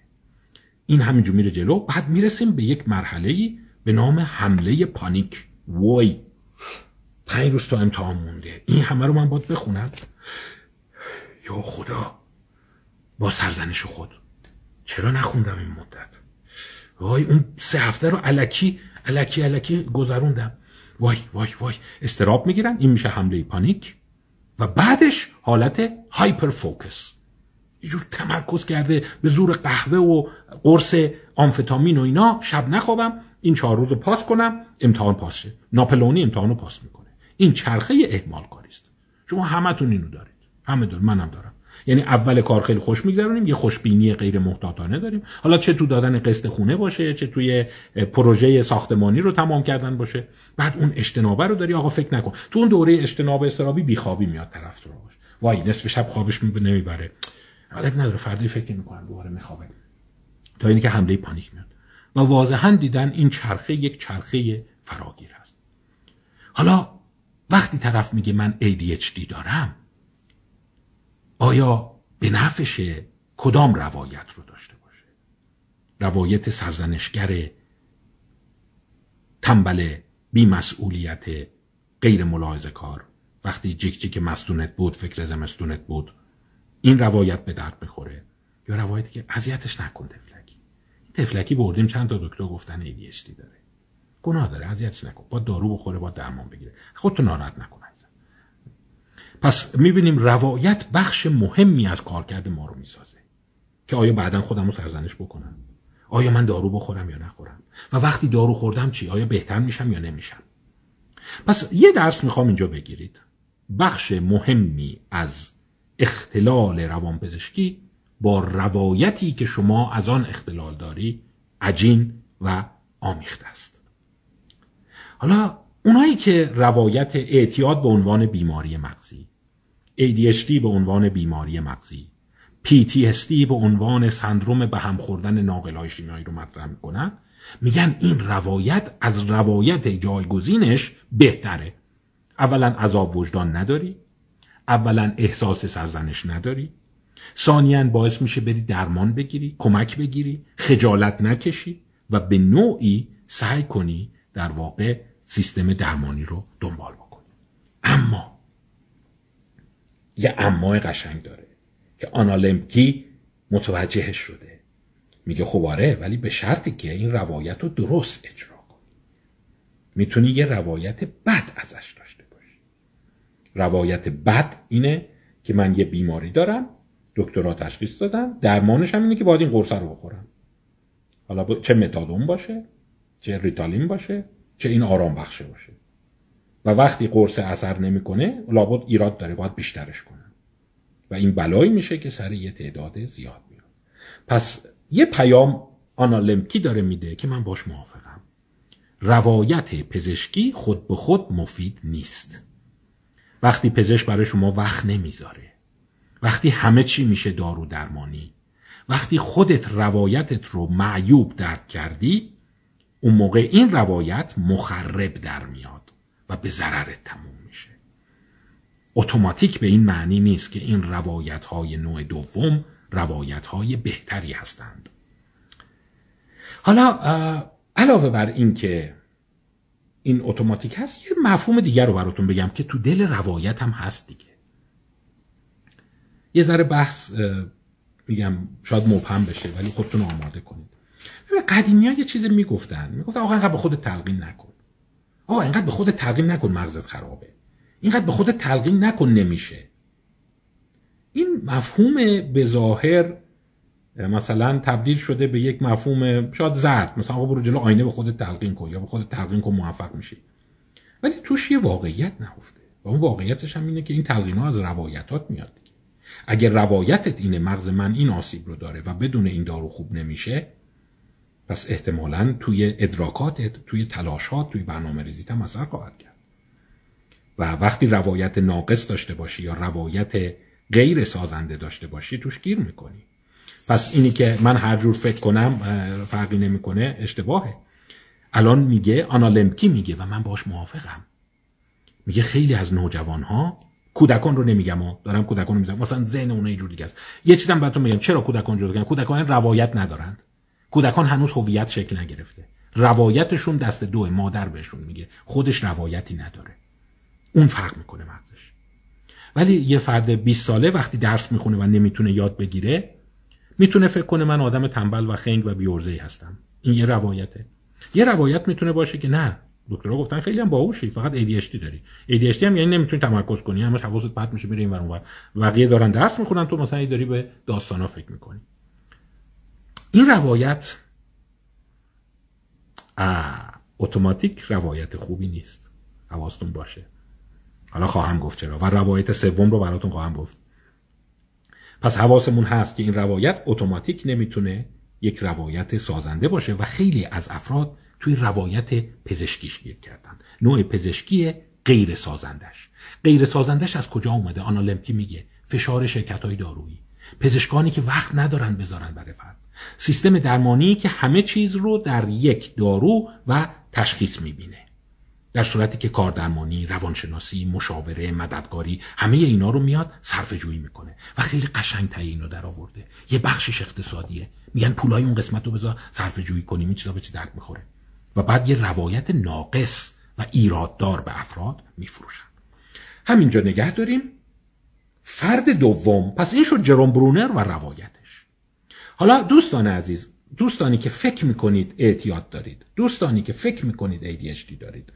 این همینجور میره جلو. بعد می‌رسیم به یک مرحله به نام حمله پانیک. وای. پنج روز تا امتحان مونده. این همه رو من باید بخونم. یا خدا. با سرزنش خود. چرا نخوندم این مدت؟ وای اون سه هفته رو علکی علکی علکی گذروندم. وای وای وای استراب می‌گیرن این میشه حمله پانیک. و بعدش حالت هایپر فوکس یه جور تمرکز کرده به زور قهوه و قرص آمفتامین و اینا شب نخوابم این چهار روز پاس کنم امتحان پاس شه. ناپلونی امتحان رو پاس می‌کنه. این چرخه اهمال کاری است شما همتون اینو دارید. همه دار منم دارم. یعنی اول کار خیلی خوش میگذرونیم یه خوشبینی غیر محتاطانه داریم. حالا چه تو دادن قسط خونه باشه چه توی پروژه ساختمانی رو تمام کردن باشه. بعد اون اجتنابه رو داری آقا فکر نکن. تو اون دوره اجتناب استرابی بیخوابی میاد طرف تو باش وای نصف شب خوابش نمی‌بره. حالا نداره فردی فکر نمی‌کنم دوباره میخوابه. تا اینکه حمله پانیک میاد. و واضحا دیدن این چرخه یک چرخه فراگیر است. حالا وقتی طرف میگه من ADHD دارم آیا به نفشه کدام روایت رو داشته باشه؟ روایت سرزنشگر تنبل بیمسئولیت غیر ملاحظه کار. وقتی جیک جیک مستونت بود فکر زمستونت بود این روایت به درد بخوره. یا روایتی که اذیتش نکن تفلکی. تفلکی بردیم چند تا دکتر گفتن ADHD داره. گناه داره اذیتش نکن. با دارو بخوره با درمان بگیره. خودتو ناراحت نکن. پس می‌بینیم روایت بخش مهمی از کارکرد ما رو می‌سازه که آیا بعدا خودم رو سرزنش بکنم؟ آیا من دارو بخورم یا نخورم؟ و وقتی دارو خوردم چی؟ آیا بهتر میشم یا نمیشم؟ پس یه درس می‌خوام اینجا بگیرید. بخش مهمی از اختلال روانپزشکی با روایتی که شما از آن اختلال داری عجین و آمیخته است. حالا اونایی که روایت اعتیاد به عنوان بیماری مغزی ADHD به عنوان بیماری مغزی. PTSD به عنوان سندروم به هم خوردن ناقل شیمیایی رو مطرح می‌کنن. میگن این روایت از روایت جایگزینش بهتره. اولا عذاب وجدان نداری. اولا احساس سرزنش نداری. ثانیا باعث میشه بری درمان بگیری کمک بگیری خجالت نکشی و به نوعی سعی کنی در واقع سیستم درمانی رو دنبال بکنی. اما یه اما قشنگ داره که آنالمکی متوجهش شده. میگه خب آره ولی به شرطی که این روایت رو درست اجرا کنی. می‌تونی یه روایت بد ازش داشته باشی. روایت بد اینه که من یه بیماری دارم دکترها تشخیص دادن درمانش هم اینه که باید این قرصه رو بخورم. حالا چه متادون باشه چه ریتالین باشه چه این آرام بخشه باشه. و وقتی قرص اثر نمی‌کنه لابد ایراد داره باید بیشترش کنن و این بلایی میشه که سر یه تعداد زیاد میاد. پس یه پیام آنالمکی داره میده که من باش موافقم. روایت پزشکی خود به خود مفید نیست. وقتی پزشک برای شما وقت نمی‌ذاره وقتی همه چی میشه دارو درمانی وقتی خودت روایتت رو معیوب درک کردی اون موقع این روایت مخرب در میاد. و به ضررت تموم میشه. اتوماتیک به این معنی نیست که این روایت های نوع دوم روایت های بهتری هستند. حالا علاوه بر این که این اتوماتیک هست یه مفهوم دیگر رو براتون بگم که تو دل روایت هم هست دیگه. یه ذره بحث میگم شاید مبهم بشه ولی خودتون آماده کنید. قدیمی ها یه چیزی می‌گفتن. می‌گفتن آقا اینقدر به خود تلقین نکن. آقا اینقدر به خود تلقین نکن مغزت خرابه. اینقدر به خود تلقین نکن نمیشه. این مفهوم به ظاهر مثلا تبدیل شده به یک مفهوم شاید زرد. مثلا آقا برو جلو آینه به خود تلقین کن یا به خود تلقین کن موفق میشی. ولی توش یه واقعیت نهفته. و اون واقعیتش هم اینه که این تلقین ها از روایتات میاد اگر روایتت اینه مغز من این آسیب رو داره و بدون این دارو خوب نمیشه پس احتمالا توی ادراکاتت توی تلاشات توی برنامه ریزیت هم اثر خواهد کرد. و وقتی روایت ناقص داشته باشی یا روایت غیر سازنده داشته باشی توش گیر می‌کنی. پس اینی که من هر جور فکر کنم فرقی نمی‌کنه اشتباهه. الان میگه آنالمکی میگه و من باش موافقم. میگه خیلی از نوجوان ها کودکان رو نمیگم ها دارم کودکان رو میگم مثلا ذهن اونها یه جور دیگه است. یه چیزم براتون میگم. چرا کودکان جدا کودکان روایت ندارند. کودکان هنوز هویت شکل نگرفته. روایتشون دست دو مادر بهشون میگه. خودش روایتی نداره. اون فرق می‌کنه مغزش. ولی یه فرد 20 ساله وقتی درس می‌خونه و نمی‌تونه یاد بگیره می‌تونه فکر کنه من آدم تنبل و خنگ و بیورزهی هستم. این یه روایته. یه روایت می‌تونه باشه که نه. دکترها گفتن خیلی هم باهوشی. فقط ADHD داری. ADHD هم یعنی نمی‌تونی تمرکز کنی. همش حواست پرت میشه میره این ور اونور. بقیه دارن درس می‌خونن تو مثلا داری به داستانا فکر می‌کنی. این روایت اتوماتیک روایت خوبی نیست. حواستون باشه. حالا خواهم گفت چرا. و روایت سوم رو براتون خواهم گفت. پس حواسمون هست که این روایت اتوماتیک نمی‌تونه یک روایت سازنده باشه و خیلی از افراد توی روایت پزشکیش گیر کردن. نوع پزشکی غیر سازندش. غیر سازندش از کجا اومده؟ آنالمکی میگه. فشار شرکت های دارویی. پزشکانی که وقت ندارن بذارن برای فرد. سیستم درمانی که همه چیز رو در یک دارو و تشخیص می‌بینه. در صورتی که کاردرمانی، روانشناسی، مشاوره، مددگاری همه اینا رو میاد صرف جویی می‌کنه و خیلی قشنگ تایی اینو در آورده. یه بخشش اقتصادیه. میگن پولای اون قسمت رو بذار صرف جویی کنیم این چیزا به چی درد می‌خوره. و بعد یه روایت ناقص و ایراددار به افراد میفروشن. همینجا نگه داریم. فرد دوم پس این شد جروم برونر و روایتش حالا دوستان عزیز دوستانی که فکر می‌کنید اعتیاد دارید دوستانی که فکر می‌کنید ADHD دارید.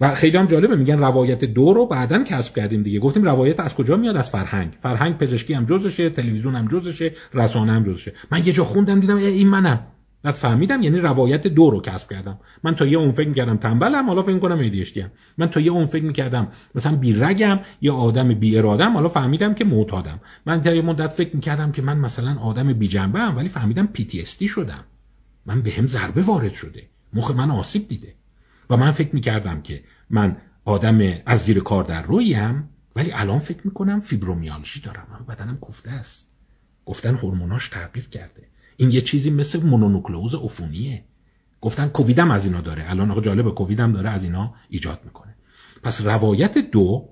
و خیلی هم جالبه میگن روایت دو رو بعدا کسب کردیم دیگه. گفتیم روایت از کجا میاد؟ از فرهنگ. فرهنگ پزشکی هم جزشه تلویزیون هم جزشه رسانه هم جزشه. من یه جا خوندم دیدم این منم. بعد فهمیدم یعنی روایت دو رو کسب کردم. من تا یه اون فکر می‌کردم تنبلم حالا فکر کنم ADHD هم من تا یه اون فکر می‌کردم مثلا بیرگم یا آدم بی ارادم حالا فهمیدم که معتادم. من تا یه مدت فکر می‌کردم که من مثلا آدم بی جنبه هم ولی فهمیدم PTSD شدم. من به هم ضربه وارد شده. مخ من آسیب دیده. و من فکر می‌کردم که من آدم از زیر کار در رویم ولی الان فکر می‌کنم فیبرومیالژی دارم. بدنم کوفته است. گفتن هورموناش تغییر کرده. این یه چیزی مثل مونونوکلئوز عفونیه. گفتن کوویدم از اینا داره. الان آقا جالبه کوویدم داره از اینا ایجاد می‌کنه. پس روایت دو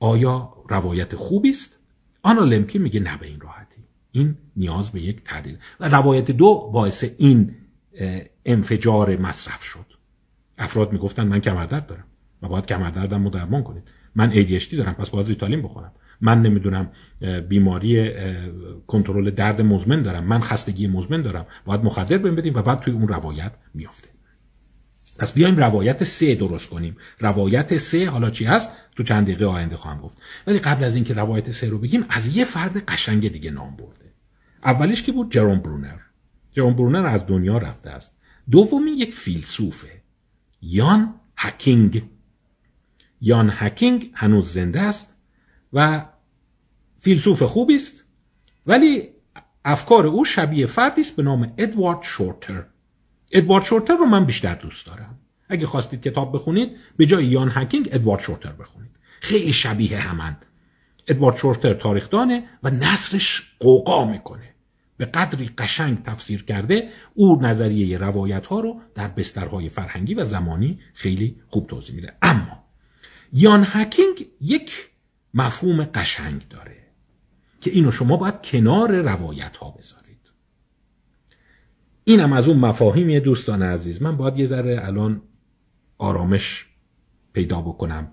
آیا روایت خوبی است؟ آنا لمکی میگه نه به این راحتی. این نیاز به یک تعدیل و روایت دو باعث این انفجار مصرف شد. افراد می‌گفتن من کمردرد دارم. و باید کمردردم رو درمان کنید من ADHD دارم پس باید ریتالین بخورم. من نمی‌دونم بیماری کنترل درد مزمن دارم من خستگی مزمن دارم. باید مخدر بهم بدیم و بعد توی اون روایت میافته. پس بیایم روایت سه درست کنیم. روایت سه حالا چی هست؟ تو چند دقیقه آینده خواهم گفت. ولی قبل از اینکه روایت سه رو بگیم از یه فرد قشنگ دیگه نام برده. اولش کی بود؟ جروم برونر. جروم برونر از دنیا رفته است. دومی یک فیلسوفه. یان هکینگ. یان هکینگ هنوز زنده است و فیلسوف خوبی است ولی افکار او شبیه فردی است به نام ادوارد شورتر. ادوارد شورتر رو من بیشتر دوست دارم. اگه خواستید کتاب بخونید به جای یان هکینگ ادوارد شورتر بخونید. خیلی شبیه همن ادوارد شورتر تاریخدانه و نصرش قوقا می‌کنه. به قدری قشنگ تفسیر کرده او نظریه روایت ها رو در بسترهای فرهنگی و زمانی خیلی خوب توضیح میده. اما یان هکینگ یک مفهوم قشنگ داره. که اینو شما باید کنار روایت ها بذارید. اینم از اون مفاهیمی دوستان عزیز من باید یه ذره الان آرامش پیدا بکنم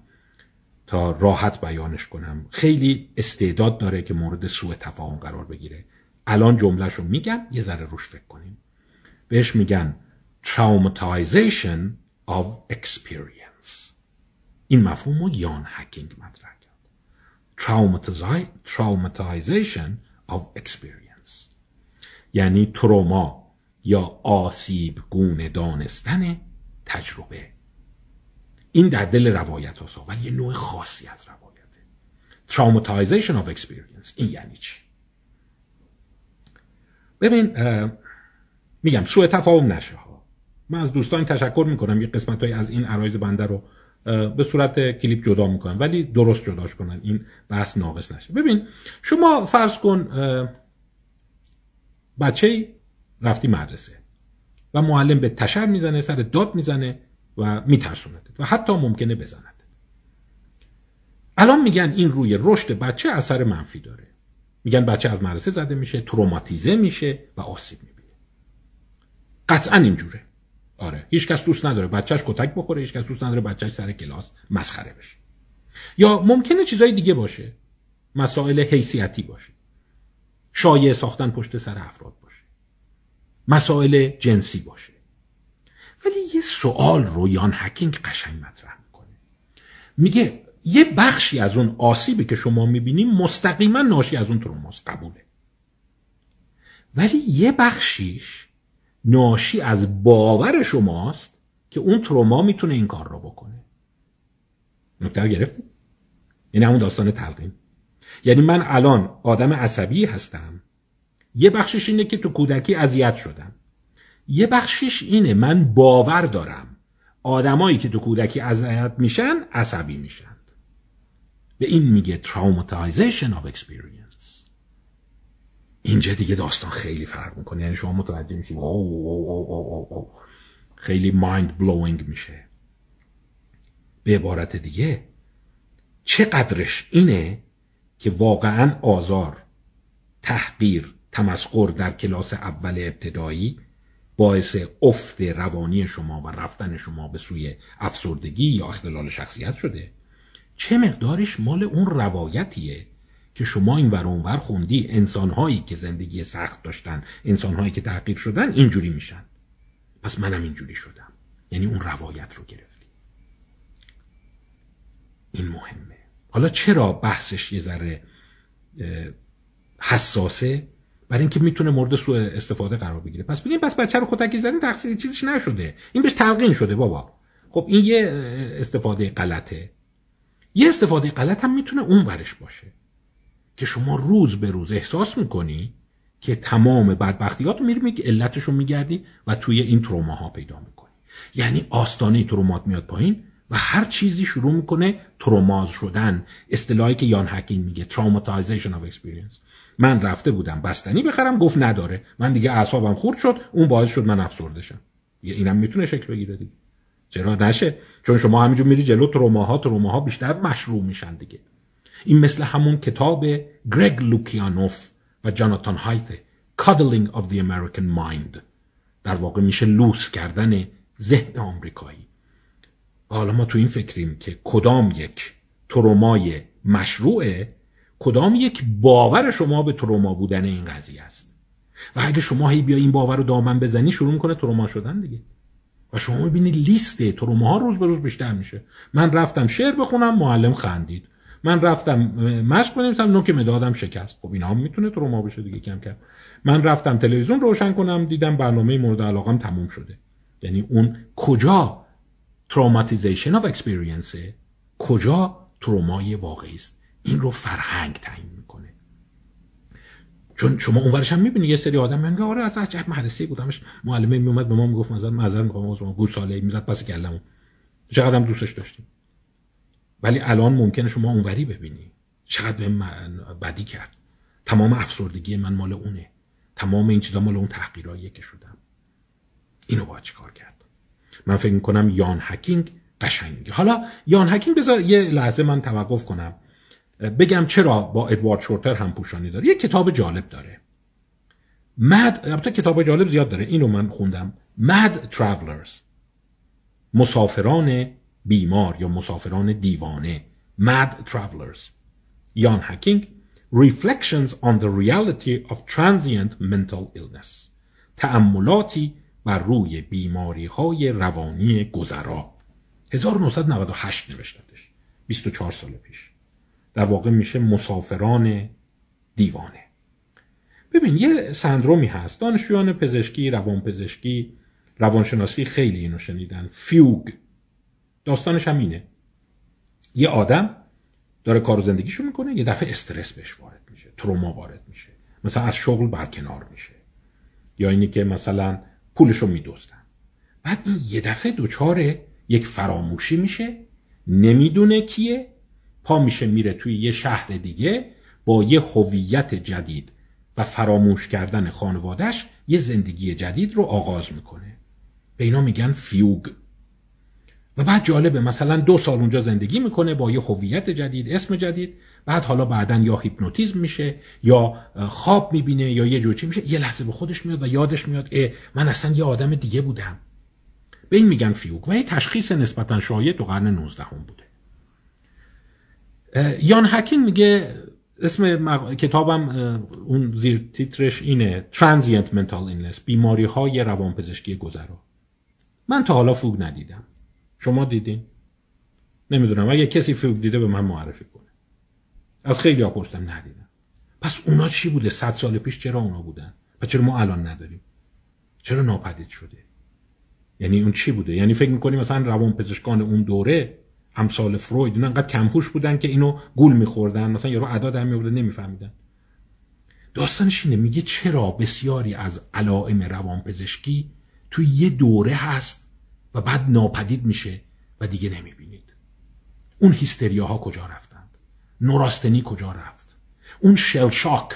تا راحت بیانش کنم. خیلی استعداد داره که مورد سوء تفاهم قرار بگیره. الان جملهش رو میگم یه ذره روش فکر کنیم. بهش میگن traumatization of experience. این مفهوم رو یان هکینگ مطرح traumatization of experience. یعنی تروما یا آسیب گونه دانستن تجربه. این در دل روایت هست ولی یه نوع خاصی از روایته traumatization of experience. این یعنی چی؟ ببین میگم سوء تفاهم نشه ها. من از دوستان تشکر می‌کنم یه قسمت های از این عرایز بنده رو به صورت کلیپ جدا می‌کنن ولی درست جداش کنن. این بحث ناقص نشه. ببین شما فرض کن بچه رفتی مدرسه و معلم به تشر می‌زنه سر داد می‌زنه و میترسوند و حتی ممکنه بزند الان میگن این روی رشد بچه اثر منفی داره. میگن بچه از مدرسه زده میشه تروماتیزه میشه و آسیب می‌بینه. قطعا اینجوره. آره. هیچ کس دوست نداره بچهش کتک بخوره هیچ کس دوست نداره بچهش سر کلاس مسخره بشه. یا ممکنه چیزای دیگه باشه. مسائل حیثیتی باشه. شایع ساختن پشت سر افراد باشه. مسائل جنسی باشه. ولی یه سوال رو یان هکینگ قشنگ مطرح می‌کنه. میگه یه بخشی از اون آسیبی که شما می‌بینیم مستقیما ناشی از اون تروماست. قبوله. ولی یه بخشیش ناشی از باور شماست که اون تروما می‌تونه این کار رو بکنه. نکته رو گرفتید یعنی همون داستان تلقین. یعنی من الان آدم عصبی هستم. یه بخشش اینه که تو کودکی اذیت شدم. یه بخشش اینه من باور دارم. آدمایی که تو کودکی اذیت میشن عصبی میشن. به این میگه traumatization of experience. اینجا دیگه داستان خیلی فرق می‌کنه. یعنی شما متوجه میشید خیلی مایند بلوینگ میشه. به عبارت دیگه چقدرش اینه که واقعا آزار تحقیر تمسخر در کلاس اول ابتدایی باعث افت روانی شما و رفتن شما به سوی افسردگی یا اختلال شخصیت شده. چه مقدارش مال اون روایتیه که شما این ور ور خوندی. انسانهایی که زندگی سخت داشتن انسانهایی که تحقیر شدن اینجوری میشن. پس منم اینجوری شدم. یعنی اون روایت رو گرفتی. این مهمه. حالا چرا بحثش یه ذره حساسه؟ برای اینکه می‌تونه مورد سوء استفاده قرار بگیره. پس بگیم پس بچه رو کتکی زدین تقصیر چیزش نشده. این بهش تلقین شده بابا. خب این یه استفاده غلطه. یه استفاده غلط هم می‌تونه اون ورش باشه. که شما روز به روز احساس می‌کنی که تمام بدبختیات میری میگه علتشو میگردی و توی این تروماها پیدا می‌کنی. یعنی آستانه ترومات میاد پایین و هر چیزی شروع می‌کنه تروماز شدن. اصطلاحی که یان هکینگ میگه traumatization of experience. من رفته بودم بستنی بخرم گفت نداره. من دیگه اعصابم خورد شد اون باعث شد من افسرده شم. اینم می‌تونه شکل بگیره دیگه. چرا نشه؟ چون شما همینجور میری جلو تروماها تروماها بیشتر مشروع میشن دیگه. این مثل همون کتاب گرگ لوکیانوف و جاناتان هایت Cuddling of the American Mind. در واقع میشه لوس کردن ذهن آمریکایی. حالا ما تو این فکریم که کدام یک ترومای مشروعه کدام یک باور شما به تروما بودن این قضیه است. و اگه شما هی بیا این باور رو دامن بزنی شروع می‌کنه تروما شدن دیگه. و شما می‌بینید لیست تروما ها روز به روز بیشتر میشه. من رفتم شعر بخونم معلم خندید. من رفتم مشق بنویسم نوک مدادم شکست. خب اینا هم می‌تونه تروما بشه دیگه کم کم من رفتم تلویزیون روشن کنم دیدم برنامه مورد علاقم تموم شده. یعنی اون کجا traumatization of experience کجا ترومای واقعی است؟ این رو فرهنگ تعیین می‌کنه. چون شما اونورش هم می‌بینید یه سری آدم میگن آره از عجب مدرسه بودمش معلمه میومد به ما می‌گفت مثلا معذرت می‌خوام ای گوساله می‌زد پس کلمو چقدر دوستش داشتیم. ولی الان ممکنه شما اونوری ببینی. چقدر به بدی کرد. تمام افسردگی من مال اونه. تمام این چیزا مال اون تحقیراییه که شدم. اینو باید چیکار کرد؟ من فکر می‌کنم یان هکینگ قشنگه. حالا یان هکینگ بذار یه لحظه من توقف کنم. بگم چرا با ادوارد شورتر هم پوشانی داره؟ یه کتاب جالب داره. مد البته کتاب جالب زیاد داره. اینو من خوندم. مد Travelers. مسافران بیمار یا مسافران دیوانه. Mad Travelers. یان هکینگ Reflections on the reality of transient mental illness. تأملاتی بر روی بیماری های روانی گذرا 1998 نوشتتش. 24 سال پیش. در واقع میشه مسافران دیوانه. ببین یه سندرومی هست. دانشجویان پزشکی روانپزشکی روانشناسی خیلی اینو شنیدن. فیوگ داستانش هم اینه یه آدم داره کار زندگیشو می‌کنه یه دفعه استرس بهش وارد میشه تروما وارد میشه. مثلا از شغل برکنار میشه. یا اینی که مثلا پولشو میدوستن بعد این یه دفعه دچار یک فراموشی میشه نمی‌دونه کیه پا میشه میره توی یه شهر دیگه با یه هویت جدید و فراموش کردن خانوادهش یه زندگی جدید رو آغاز می‌کنه. به اینا میگن فیوگ. و بعد جالبه مثلا دو سال اونجا زندگی می‌کنه با یه هویت جدید اسم جدید بعد حالا بعدا یا هیپنوتیزم میشه یا خواب می‌بینه یا یه جوچی میشه یه لحظه به خودش میاد و یادش میاد اه من اصلا یه آدم دیگه بودم. به این میگن فیوگ و یه تشخیص نسبتا شایع تو قرن 19 هم بوده یان هکین میگه اسم کتابم اون زیر تیترش اینه Transient Mental Illness بیماری های روانپزشکی گذرا. من تا حالا فوگ ندیدم. شما دیدین؟ نمی‌دونم. اگه کسی فیلم دیده به من معرفی کنه. از خیلی ها پرسیدم ندیدم. پس اونا چی بوده؟ صد سال پیش چرا اونا بودن؟ و چرا ما الان نداریم؟ چرا ناپدید شده؟ یعنی اون چی بوده؟ یعنی فکر می‌کنی مثلا روان پزشکان اون دوره امثال فروید اینا انقدر کمپوش بودن که اینو گول میخوردن مثلا یارو ادا در میورده نمیفهمیدن. داستانش اینه میگه چرا بسیاری از علائم روانپزشکی تو یه دوره هست و بعد ناپدید میشه و دیگه نمی‌بینید. اون هیستریاها کجا رفتند؟ نوراستنی کجا رفت؟ اون شلشاک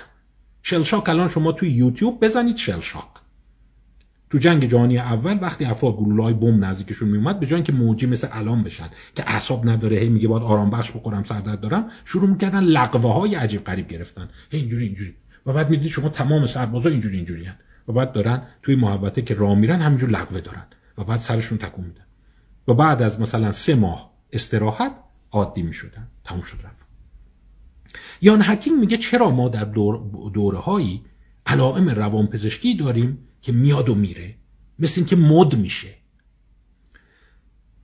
شلشاک الان شما توی یوتیوب بزنید شلشاک تو جنگ جهانی اول وقتی افراد گلوله‌های بمب نزدیکشون میومد به جای اینکه موجی مثل الان بشن که اعصاب نداره هی میگه باید آرام بخش بخورم سردرد دارم شروع می‌کردن لقوه های عجیب غریب گرفتن. هی اینجوری اینجوری. و بعد می‌دید شما تمام سربازا اینجوری اینجوری هن. و بعد دارن توی محوطه که راه میرن همینجور لقوه دارن. و بعد سرشون تکون میدن. و بعد از مثلا سه ماه استراحت عادی می‌شدن. تموم شد رفت. یان حکیم میگه چرا ما در دور دوره هایی علائم روانپزشکی داریم که میاد و میره؟ مثل اینکه مد میشه.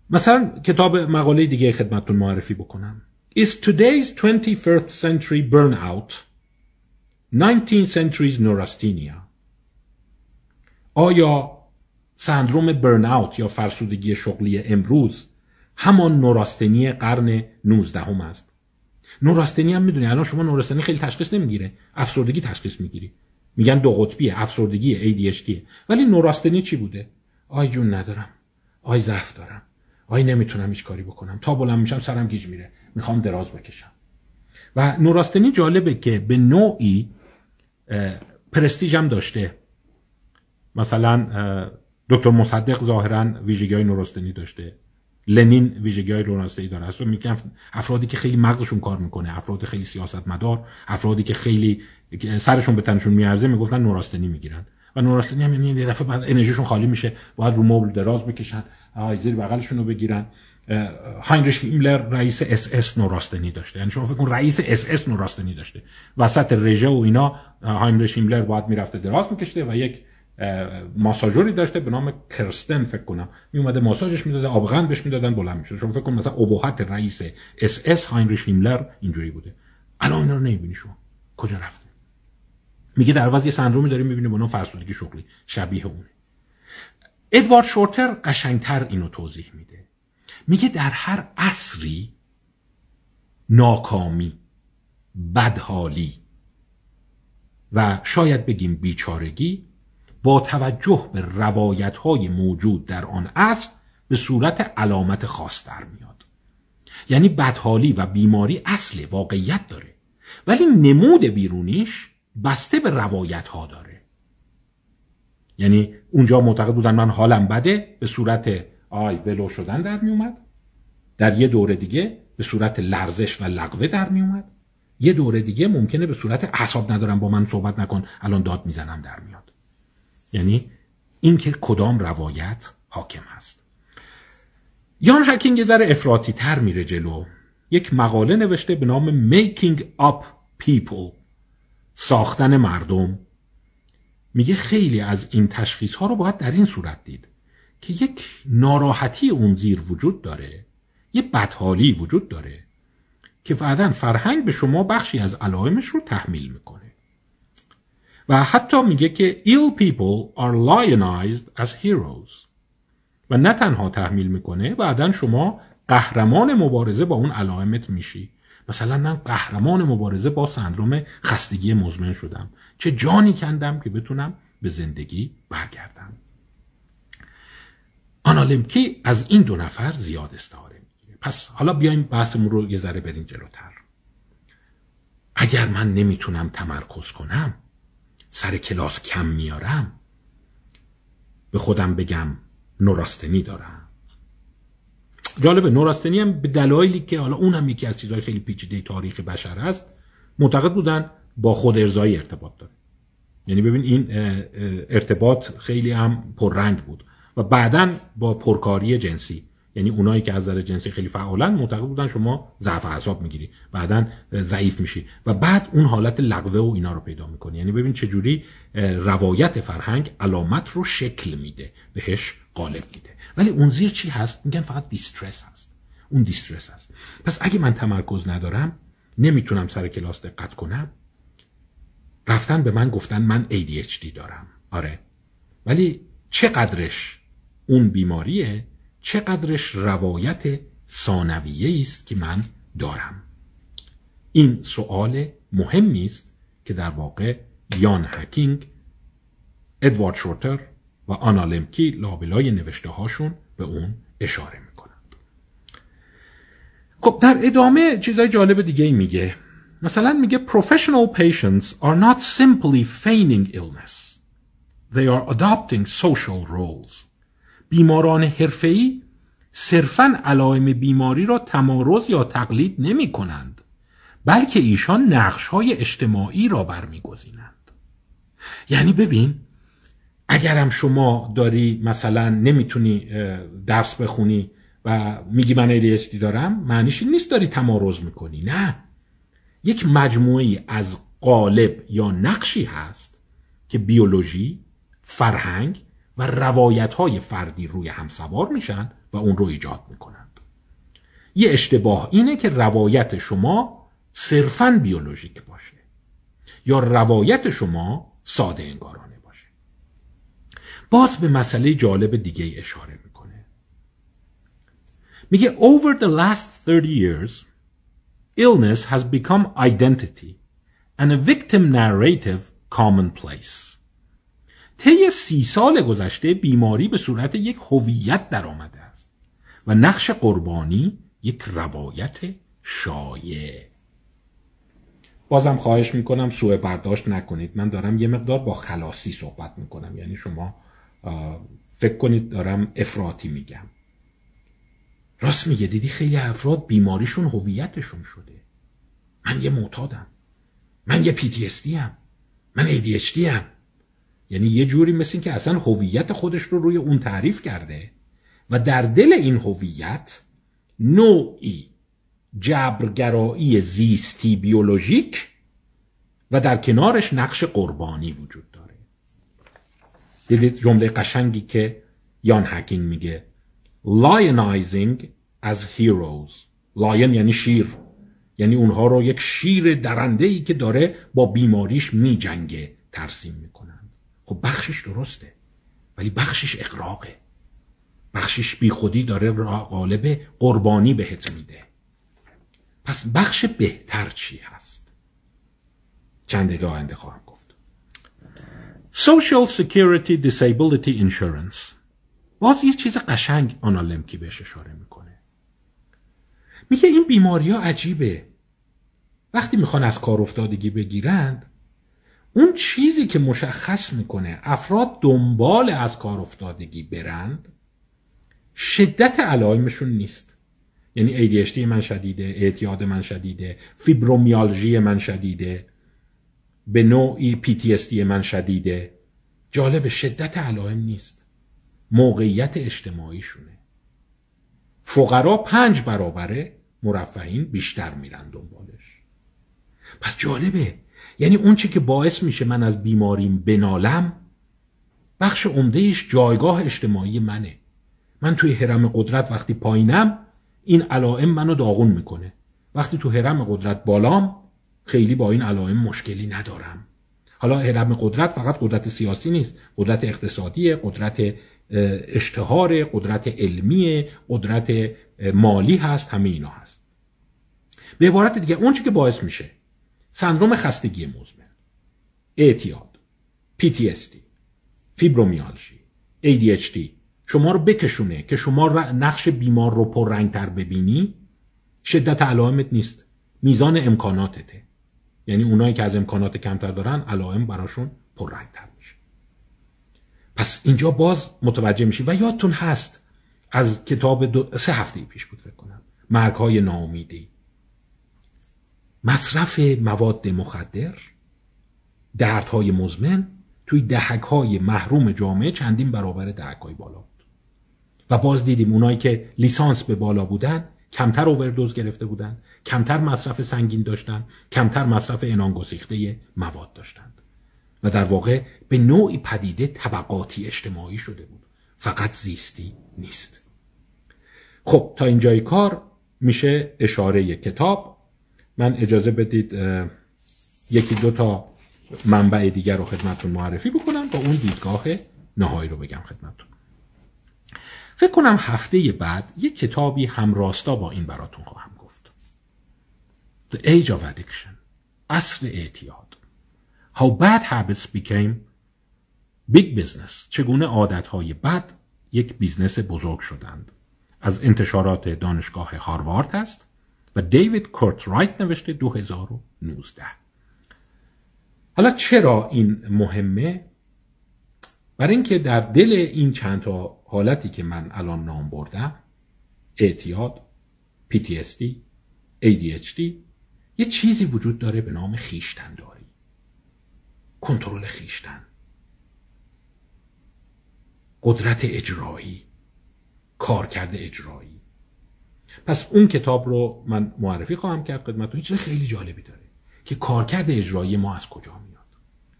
مثلا کتاب مقاله دیگه خدمتتون معرفی بکنم. Is today's 21st century burnout? 19th century's neurasthenia. آیا سندروم برناوت یا فرسودگی شغلی امروز همان نوراستنی قرن 19 هم است. نوراستنی هم می‌دونی الان شما نوراستنی خیلی تشخیص نمی‌گیره. افسردگی تشخیص می‌گیری. میگن دو قطبیه افسردگی ADHD ولی نوراستنی چی بوده؟ آی جون ندارم. آی ضعف دارم. آی نمی‌تونم هیچ کاری بکنم. تا بلند میشم سرم گیج میره. می‌خوام دراز بکشم. و نوراستنی جالبه که به نوعی پرستیج هم داشته. مثلا دکتر مصدق ظاهرا ویژگی های نوراستنی داشته. لنین ویژگی های داره. اصلا میگن افرادی که خیلی مغزشون کار می‌کنه افراد خیلی سیاستمدار افرادی که خیلی سرشون به تنشون میارزه می‌گفتن نوراستنی می‌گیرن. و نوراستنی هم یعنی یه دفعه بعد انرژیشون خالی میشه باید رو مبل دراز بکشن زیر بغلشون رو بگیرن. هاینریش هیملر رئیس اس اس نوراستنی داشته. یعنی شما فکر کن رئیس اس اس نوراستنی داشته. وسط رژه و اینا هاینریش هیملر باید می‌رفته دراز میکشته و یک ماساژوری داشته به نام کرستن فکر کنم. می اومده ماساژش می‌داده آب‌قند بهش می‌دادن بلند می‌شد. شما فکر کن مثلا ابهت رئیس اس اس هاینریش هیملر اینجوری بوده. الان اینا رو نمی‌بینی شما. کجا رفته میگه در عوض یه سندرومی داریم می‌بینیم نام فرسودگی شغلی. شبیه اونه ادوارد شورتر قشنگتر اینو توضیح میده. میگه در هر عصری ناکامی بدحالی و شاید بگیم بیچارگی با توجه به روایت های موجود در آن عصر به صورت علامت خاص در میاد. یعنی بدحالی و بیماری اصل واقعیت داره ولی نمود بیرونیش بسته به روایت ها داره. یعنی اونجا معتقد بودن من حالم بده به صورت آی ولو شدن در می اومد در یه دوره دیگه به صورت لرزش و لغوه در می اومد یه دوره دیگه ممکنه به صورت اعصاب ندارم با من صحبت نکن الان داد می‌زنم در میاد. یعنی اینکه کدام روایت حاکم هست. یان هکینگ ذره افراطی تر میره جلو. یک مقاله نوشته به نام Making Up People ساختن مردم. میگه خیلی از این تشخیص ها رو باید در این صورت دید که یک ناراحتی اون زیر وجود داره یه بدحالی وجود داره که بعدا فرهنگ به شما بخشی از علائمش رو تحمیل می‌کنه. و حتی میگه که ill people are lionized as heroes. و نه تنها تحمیل می‌کنه بعدا شما قهرمان مبارزه با اون علائمت میشی. مثلا من قهرمان مبارزه با سندروم خستگی مزمن شدم. چه جانی کندم که بتونم به زندگی برگردم. آنالمکی از این دو نفر زیاد استعاره می‌گیره. پس حالا بیایم بحثمون رو یه ذره بریم جلوتر. اگر من نمی‌تونم تمرکز کنم سر کلاس کم میارم به خودم بگم نوراستنی دارم. جالبه نوراستنی هم به دلایلی که حالا اون هم یکی از چیزهای خیلی پیچیده تاریخ بشر هست معتقد بودن با خود ارزایی ارتباط داره. یعنی ببین این ارتباط خیلی هم پررنگ بود و بعدا با پرکاری جنسی یعنی اونایی که از نظر جنسی خیلی فعالن معتقد بودن شما ضعف اعصاب می‌گیری. بعدا ضعیف میشی. و بعد اون حالت لغوه و اینا رو پیدا می‌کنی. یعنی ببین چه جوری روایت فرهنگ علامت رو شکل میده بهش غالب میده. ولی اون زیر چی هست؟ میگن فقط دیسترس هست. اون دیسترس هست. پس اگه من تمرکز ندارم نمی‌تونم سر کلاس دقت کنم. رفتن به من گفتن من ADHD دارم. آره. ولی چقدرش اون بیماریه چقدرش روایت ثانویه است که من دارم. این سوال مهمی است که در واقع یان هکینگ ادوارد شورتر و آنا لمکی لابلای نوشته هاشون به اون اشاره می‌کنند. خب در ادامه چیزای جالب دیگه ای میگه. مثلا میگه professional patients are not simply feigning illness. They are adopting social roles. بیماران حرفه‌ای صرفا علائم بیماری را تمارز یا تقلید نمی کنند بلکه ایشان نقش های اجتماعی را برمیگزینند. یعنی ببین اگرم شما داری مثلا نمی‌تونی درس بخونی و میگی من ADHD دارم معنیش نیست داری تمارز می‌کنی نه. یک مجموعه از قالب یا نقشی هست که بیولوژی فرهنگ و روایت های فردی روی هم سوار میشن و اون رو ایجاد می‌کنند یه اشتباه اینه که روایت شما صرفا بیولوژیک باشه یا روایت شما ساده انگارانه باشه. باز به مسئله جالب دیگه اشاره می‌کنه. میگه over the last 30 years illness has become identity and a victim narrative commonplace. طی سی سال گذشته بیماری به صورت یک هویت در آمده است و نقش قربانی یک روایت شایع. بازم خواهش می‌کنم سوء برداشت نکنید. من دارم یه مقدار با خلاصی صحبت می‌کنم. یعنی شما فکر کنید دارم افراطی میگم. راست میگه دیدی خیلی افراد بیماریشون هویتشون شده. من یه معتادم. من یه PTSD هم من ADHD هم یعنی یه جوری مثل که اصلا هویت خودش رو روی اون تعریف کرده و در دل این هویت نوعی جبرگرایی زیستی بیولوژیک و در کنارش نقش قربانی وجود داره. دیدید جمله قشنگی که یان هکینگ میگه. Lionizing as heroes. لاین یعنی شیر. یعنی اونها رو یک شیر درنده ای که داره با بیماریش میجنگه ترسیم می‌کنن خب بخشش درسته ولی بخشش اقراقه بخشش بی خودی داره قالب قربانی بهت میده. پس بخش بهتر چی هست؟ چند دقیقه آینده خواهم گفت. Social Security Disability Insurance باز یه چیز قشنگ آنالمکی بهش اشاره می‌کنه. میگه این بیماری ها عجیبه. وقتی می‌خوان از کار افتادگی بگیرند اون چیزی که مشخص می‌کنه افراد دنبال از کار افتادگی برند شدت علائمشون نیست. یعنی ADHD من شدیده اعتیاد من شدیده فیبرومیالژی من شدیده به نوعی PTSD من شدیده. جالب شدت علائم نیست. موقعیت اجتماعیشونه. فقرا پنج برابره مرفعین بیشتر میرن دنبالش. پس جالبه یعنی اون چی که باعث میشه من از بیماریم بنالم بخش عمدهش جایگاه اجتماعی منه. من توی حرم قدرت وقتی پایینم این علائم منو داغون می‌کنه. وقتی تو حرم قدرت بالام خیلی با این علائم مشکلی ندارم. حالا حرم قدرت فقط قدرت سیاسی نیست قدرت اقتصادی قدرت اشتهار قدرت علمی قدرت مالی هست همه اینا هست. به عبارت دیگه اون چی که باعث میشه سندروم خستگی مزمن. اعتیاد PTSD فیبرومیالژی ADHD شما رو بکشونه که شما نقش بیمار رو پر تر ببینی. شدت علائمت نیست. میزان امکاناتته. یعنی اونایی که از امکانات کمتر دارن علائم براشون پر تر میشه. پس اینجا باز متوجه میشی و یادتون هست از کتاب دو سه هفته پیش بود فکر کنم. مرگ های ناامیدی. مصرف مواد مخدر دردهای مزمن توی دهک های محروم جامعه چندین برابر دهک های بالا بود. و باز دیدیم اونایی که لیسانس به بالا بودن کمتر اووردوز گرفته بودن کمتر مصرف سنگین داشتن کمتر مصرف انانگسیخته مواد داشتند. و در واقع به نوعی پدیده طبقاتی اجتماعی شده بود. فقط زیستی نیست. خب تا اینجای کار میشه اشاره کتاب من اجازه بدید یکی دو تا منبع دیگر رو خدمتتون معرفی بکنم با اون دیدگاه نهایی رو بگم خدمتتون. فکر کنم هفته بعد یک کتابی همراستا با این براتون خواهم گفت. The Age of Addiction عصر اعتیاد. How bad habits became big business چگونه عادتهای بد یک بیزنس بزرگ شدند. از انتشارات دانشگاه هاروارد است و دیوید کورت رایت نوشته 2019 حالا چرا این مهمه؟ برای اینکه در دل این چند تا حالتی که من الان نام بردم اعتیاد PTSD ADHD یه چیزی وجود داره به نام خیشتنداری. کنترل خیشتن. قدرت اجرایی کارکرد اجرایی. پس اون کتاب رو من معرفی خواهم کرد خدمتتون. چیز خیلی جالبی داره که کارکرد اجرایی ما از کجا میاد؟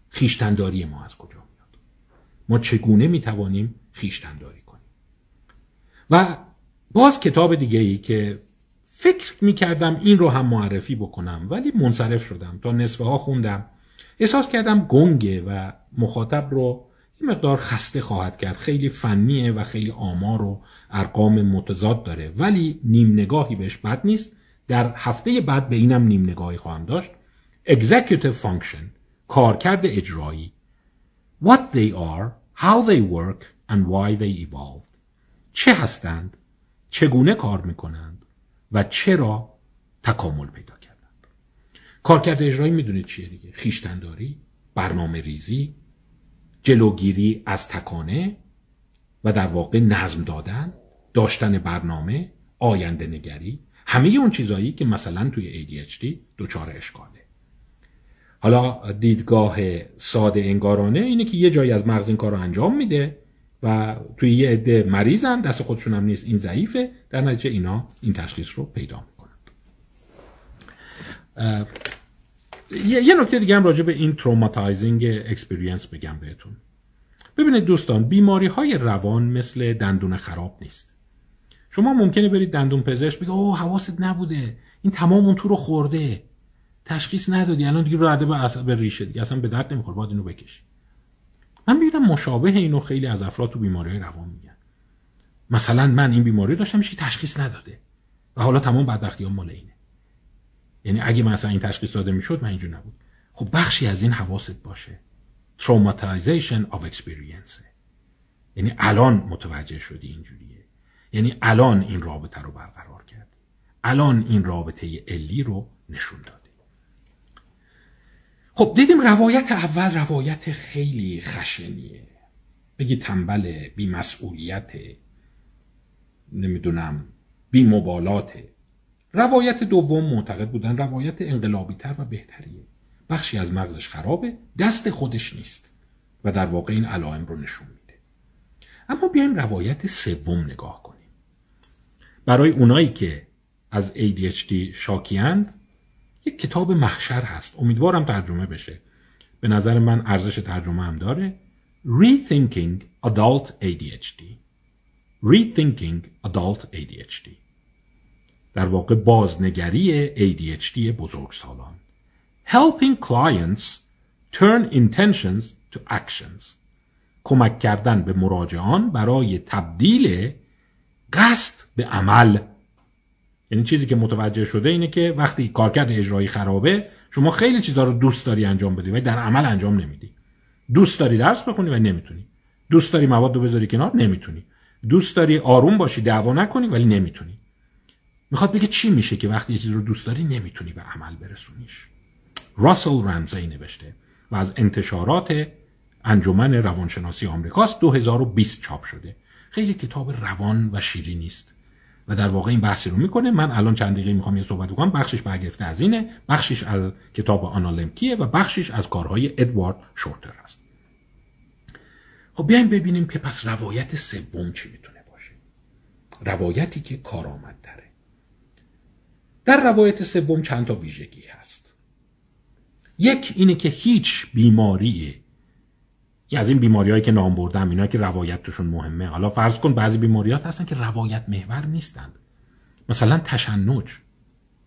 خیشتنداری ما از کجا میاد؟ ما چگونه می‌توانیم خیشتنداری کنیم؟ و باز کتاب دیگه ای که فکر می‌کردم این رو هم معرفی بکنم ولی منصرف شدم. تا نصفه ها خوندم. احساس کردم گنگه و مخاطب رو این مقدار خسته خواهد کرد. خیلی فنیه و خیلی آمار و ارقام متضاد داره. ولی نیم نگاهی بهش بد نیست. در هفته بعد به اینم نیم نگاهی خواهم داشت. Executive function کارکرد اجرایی. What they are how they work and why they evolved. چه هستند؟ چگونه کار می‌کنند؟ و چرا تکامل پیدا کردند؟ کارکرد اجرایی می‌دونید چیه دیگه. خیشتنداری برنامه ریزی جلوگیری از تکانه و در واقع نظم دادن داشتن برنامه آینده نگری همه اون چیزایی که مثلا توی ADHD دچار اشکاله. حالا دیدگاه ساده انگارانه اینه که یه جایی از مغز این کار رو انجام میده و توی یه عده مریضن دست خودشون هم نیست این ضعیفه در نتیجه اینا این تشخیص رو پیدا می‌کنند یه نکته دیگه هم راجع به این traumatizing experience بگم بهتون. ببینید دوستان بیماری های روان مثل دندون خراب نیست. شما ممکنه برید دندون پزشک بگه اوه حواست نبوده. این تمام اون تو رو خورده. تشخیص ندادی. الان دیگه رده به, به ریشه دیگه. اصلا به درد نمی‌خوره. باید اینو بکشی. من می‌بینم مشابه اینو خیلی از افراد تو بیماری روان میگن. مثلا من این بیماری داشتم میشه تشخیص نداده. و حالا تمام بدبختی ها مال اینه. یعنی اگه مثلا این تشخیص داده می‌شد من اینجور نبود. خب بخشی از این حواست باشه. Traumatization of experience. یعنی الان متوجه شدی اینجوریه. یعنی الان این رابطه رو برقرار کرد. الان این رابطه علی رو نشون داد خب دیدیم روایت اول روایت خیلی خشنیه. بگی تنبل بیمسئولیت نمی‌دونم بیمبالاته. روایت دوم معتقد بودن روایت انقلابی تر و بهتریه. بخشی از مغزش خرابه دست خودش نیست و در واقع این علائم رو نشون میده. اما بیایم روایت سوم نگاه کنیم. برای اونایی که از ADHD شاکیند یک کتاب محشر هست. امیدوارم ترجمه بشه. به نظر من ارزش ترجمه هم داره. Rethinking Adult ADHD Rethinking Adult ADHD در واقع بازنگری ADHD بزرگسالان. Helping clients turn intentions to actions. کمک کردن به مراجعان برای تبدیل قصد به عمل. یعنی چیزی که متوجه شده اینه که وقتی کارکرد اجرایی خرابه شما خیلی چیزها رو دوست داری انجام بدی ولی در عمل انجام نمیدی. دوست داری درس بخونی و نمی‌تونی. دوست داری مواد رو بذاری کنار نمی‌تونی. دوست داری آروم باشی دعوا نکنی ولی نمی‌تونی. می‌خواد بگه چی میشه که وقتی یه رو دوست داری نمی‌تونی به عمل برسونیش. راسل رمزی نوشته و از انتشارات انجمن روانشناسی آمریکاست 2020 چاپ شده. خیلی کتاب روان و شیری نیست. و در واقع این بحثی رو می‌کنه. من الان چند دقیقه می‌خوام یه صحبت کنم بخشش برگرفته از اینه. بخشش از کتاب آنالمکیه و بخشش از کارهای ادوارد شورتر هست خب بیایم ببینیم که پس روایت سوم چی می‌تونه باشه؟ روایتی که کارآمد داره در روایت سوم چند تا ویژگی هست. یک اینه که هیچ بیماری از این بیماریهایی که نام بردم اینا که روایت توشون مهمه. حالا فرض کن بعضی بیماریات هستن که روایت محور نیستند. مثلا تشنج.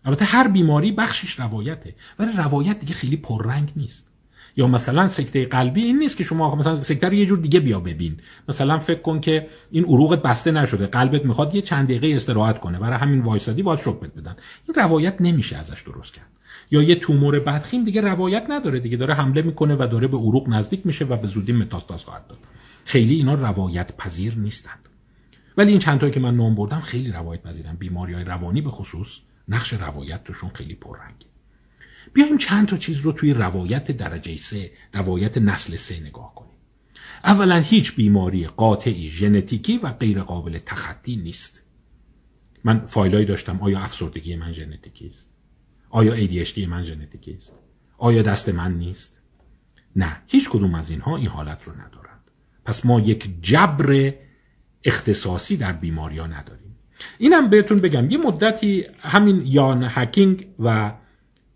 البته هر بیماری بخشش روایته ولی روایت دیگه خیلی پررنگ نیست. یا مثلا سکته قلبی این نیست که شما مثلا سکته رو یه جور دیگه بیا ببین. مثلا فکر کن که این عروقت بسته نشده قلبت می‌خواد یه چند دقیقه استراحت کنه. برای همین وایسادی باید شوک بدن. این روایت نمیشه ازش درست کرد. یا یه تومور بدخیم دیگه روایت نداره دیگه داره حمله می‌کنه و داره به عروق نزدیک میشه و به زودی متاستاز خواهد داد. خیلی اینا روایت پذیر نیستند. ولی این چند که من نام بردم خیلی روایت پذیرن. بیماری های روانی به خصوص نقش روایت توشون خیلی پررنگه. بیایم چند تا چیز رو توی روایت درجه سه روایت نسل سه نگاه کنیم. اولا هیچ بیماری قاطعی ژنتیکی و غیر قابل تخطی نیست. من فایلایی داشتم آیا افسردگی من ژنتیکی است؟ آیا ADHD من ژنتیکی است؟ آیا دست من نیست؟ نه هیچ کدوم از اینها این حالت رو ندارند. پس ما یک جبر اختصاصی در بیماری ها نداریم. اینم بهتون بگم یه مدتی همین یان هکینگ و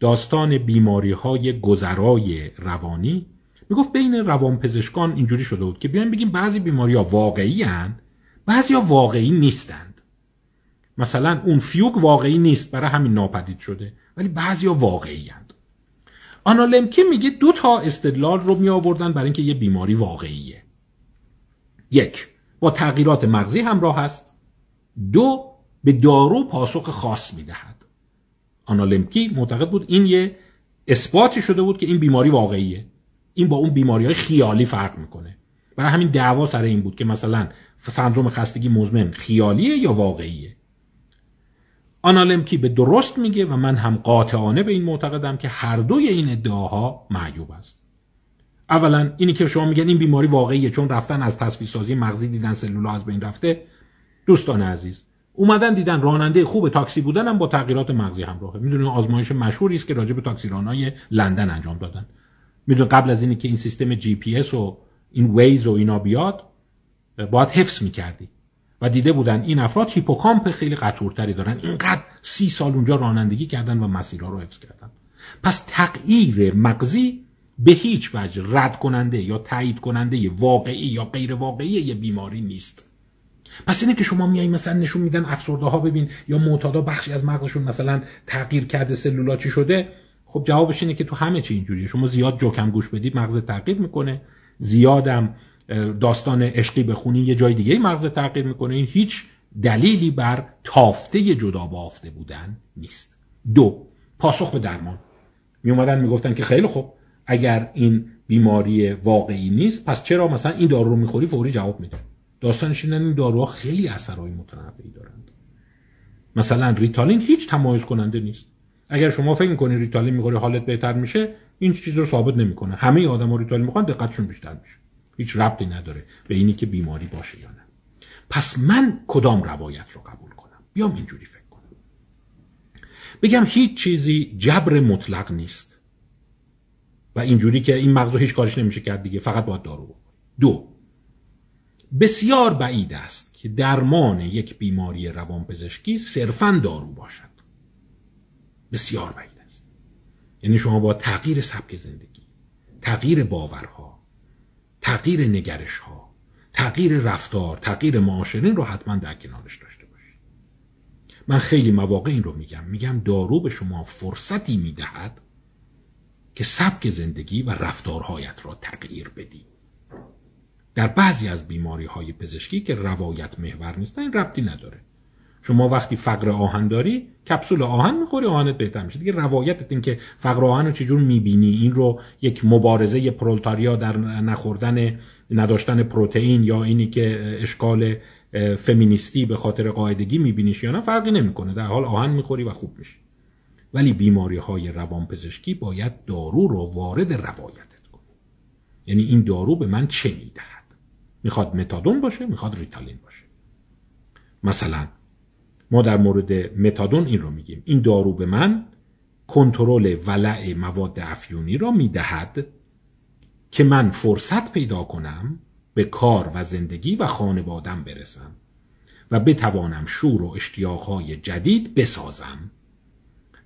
داستان بیماری های گذرای روانی. می‌گفت بین روانپزشکان اینجوری شده بود که بیایم بگیم بعضی بیماری ها واقعی هن بعضی ها واقعی نیستند. مثلا اون فیوگ واقعی نیست برای همین ناپدید شده ولی بعضی ها واقعی هند. آنالمکی میگه دو تا استدلال رو می آوردن برای اینکه یه بیماری واقعیه. یک با تغییرات مغزی همراه است. دو به دارو پاسخ خاص می‌دهد. آنالمکی معتقد بود این یه اثباتی شده بود که این بیماری واقعیه. این با اون بیماری های خیالی فرق می‌کنه. برای همین دعوا سر این بود که مثلا سندروم خستگی مزمن خیالیه یا واقعیه. آنالمکی به درست میگه و من هم قاطعانه به این معتقدم که هر دوی این ادعاها معیوب است. اولا اینی که شما میگن این بیماری واقعیه چون رفتن از تصویر سازی مغزی دیدن سلولا از بین رفته دوستان عزیز اومدن دیدن راننده خوب تاکسی بودن هم با تغییرات مغزی همراهه. می‌دونید آزمایش مشهوری است که راجع به تاکسیرانای لندن انجام دادن. می‌دونید قبل از اینی که این سیستم جی پی اس و این Waze و اینا بیاد باید حفظ می‌کردی. و دیده بودن این افراد هیپوکامپ خیلی قطورتری دارن. اینقدر سی سال اونجا رانندگی کردن و مسیرها رو حفظ کردن. پس تغییر مغزی به هیچ وجه رد کننده یا تایید کننده واقعی یا غیر واقعی یه بیماری نیست. پس اینه که شما میای مثلا نشون میدن افسرده ها ببین یا معتادا بخشی از مغزشون مثلا تغییر کرده سلولا چی شده؟ خب جوابش اینه که تو همه چی اینجوریه. شما زیاد جوکم گوش بدید مغز تغییر می‌کنه. زیادم داستان عشقی بخونی یه جای دیگه مغز تغییر می‌کنه. این هیچ دلیلی بر تافته جدا بافته بودن نیست. دو پاسخ به درمان. می اومدن می‌گفتن که خیلی خوب اگر این بیماری واقعی نیست پس چرا مثلا این دارو رو می‌خوری؟ فوری جواب میده داستانش این داروها خیلی اثرهای متنوعی دارند مثلا ریتالین هیچ تمایز کننده نیست. اگر شما فکر می‌کنی ریتالین می‌خوری حالت بهتر میشه این چیز رو ثابت نمی‌کنه. همه آدما ریتالین می‌خوان دقتشون بیشتر میشه. هیچ ربطی نداره به اینی که بیماری باشه یا نه. پس من کدام روایت رو قبول کنم؟ بیام اینجوری فکر کنم. بگم هیچ چیزی جبر مطلق نیست. و اینجوری که این مغز هیچ کارش نمیشه کرد دیگه فقط باید دارو دو بسیار بعید است که درمان یک بیماری روانپزشکی صرفا دارو باشد. بسیار بعید است. یعنی شما با تغییر سبک زندگی تغییر باورها تغییر نگرش ها تغییر رفتار تغییر معاشرین رو حتما در کنارش داشته باشید. من خیلی مواقع این رو میگم. میگم دارو به شما فرصتی می‌دهد که سبک زندگی و رفتارهایت را تغییر بدی در بعضی از بیماری های پزشکی که روایت محور نیستن این ربطی نداره. شما وقتی فقر آهن داری کپسول آهن می‌خوری آهنت بهتر میشه. دیگه روایت این که فقر آهن رو چجور می‌بینی این رو یک مبارزه پرولتاریا در نخوردن نداشتن پروتئین یا اینی که اشکال فمینیستی به خاطر قاعدگی میبینیش یا نه فرقی نمی‌کنه. در حال آهن می‌خوری و خوب میشی. ولی بیماری های روانپزشکی باید دارو رو وارد روایتت کنه یعنی این دارو به من چه می‌دهد؟ می‌خواد متادون باشه می‌خواد ریتالین باشه. مثلا ما در مورد متادون این رو میگیم. این دارو به من کنترل ولع مواد افیونی را می‌دهد که من فرصت پیدا کنم به کار و زندگی و خانوادم برسم و بتوانم شور و اشتیاقهای جدید بسازم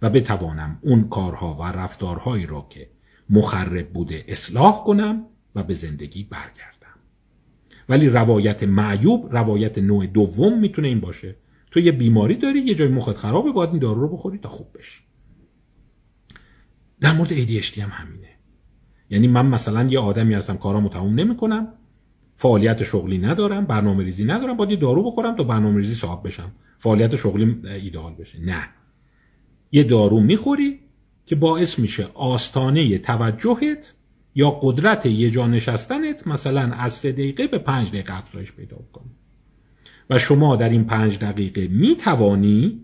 و بتوانم اون کارها و رفتارهایی را که مخرب بوده اصلاح کنم و به زندگی برگردم. ولی روایت معیوب روایت نوع دوم می‌تونه این باشه. تو یه بیماری داری یه جای مخت خرابه باید این دارو رو بخوری تا خوب بشی. در مورد ADHD هم همینه. یعنی من مثلا یه آدمی هستم کارامو تموم نمی‌کنم فعالیت شغلی ندارم برنامه ریزی ندارم باید یه دارو بخورم تا برنامه ریزی صاحب بشم. فعالیت شغلی ایدئال بشه. نه. یه دارو می‌خوری که باعث میشه آستانه توجهت یا قدرت یه جا نشستنت مثلا از سه دقیقه به پنج دقیقه افزایش پیدا کنه و شما در این پنج دقیقه می‌توانی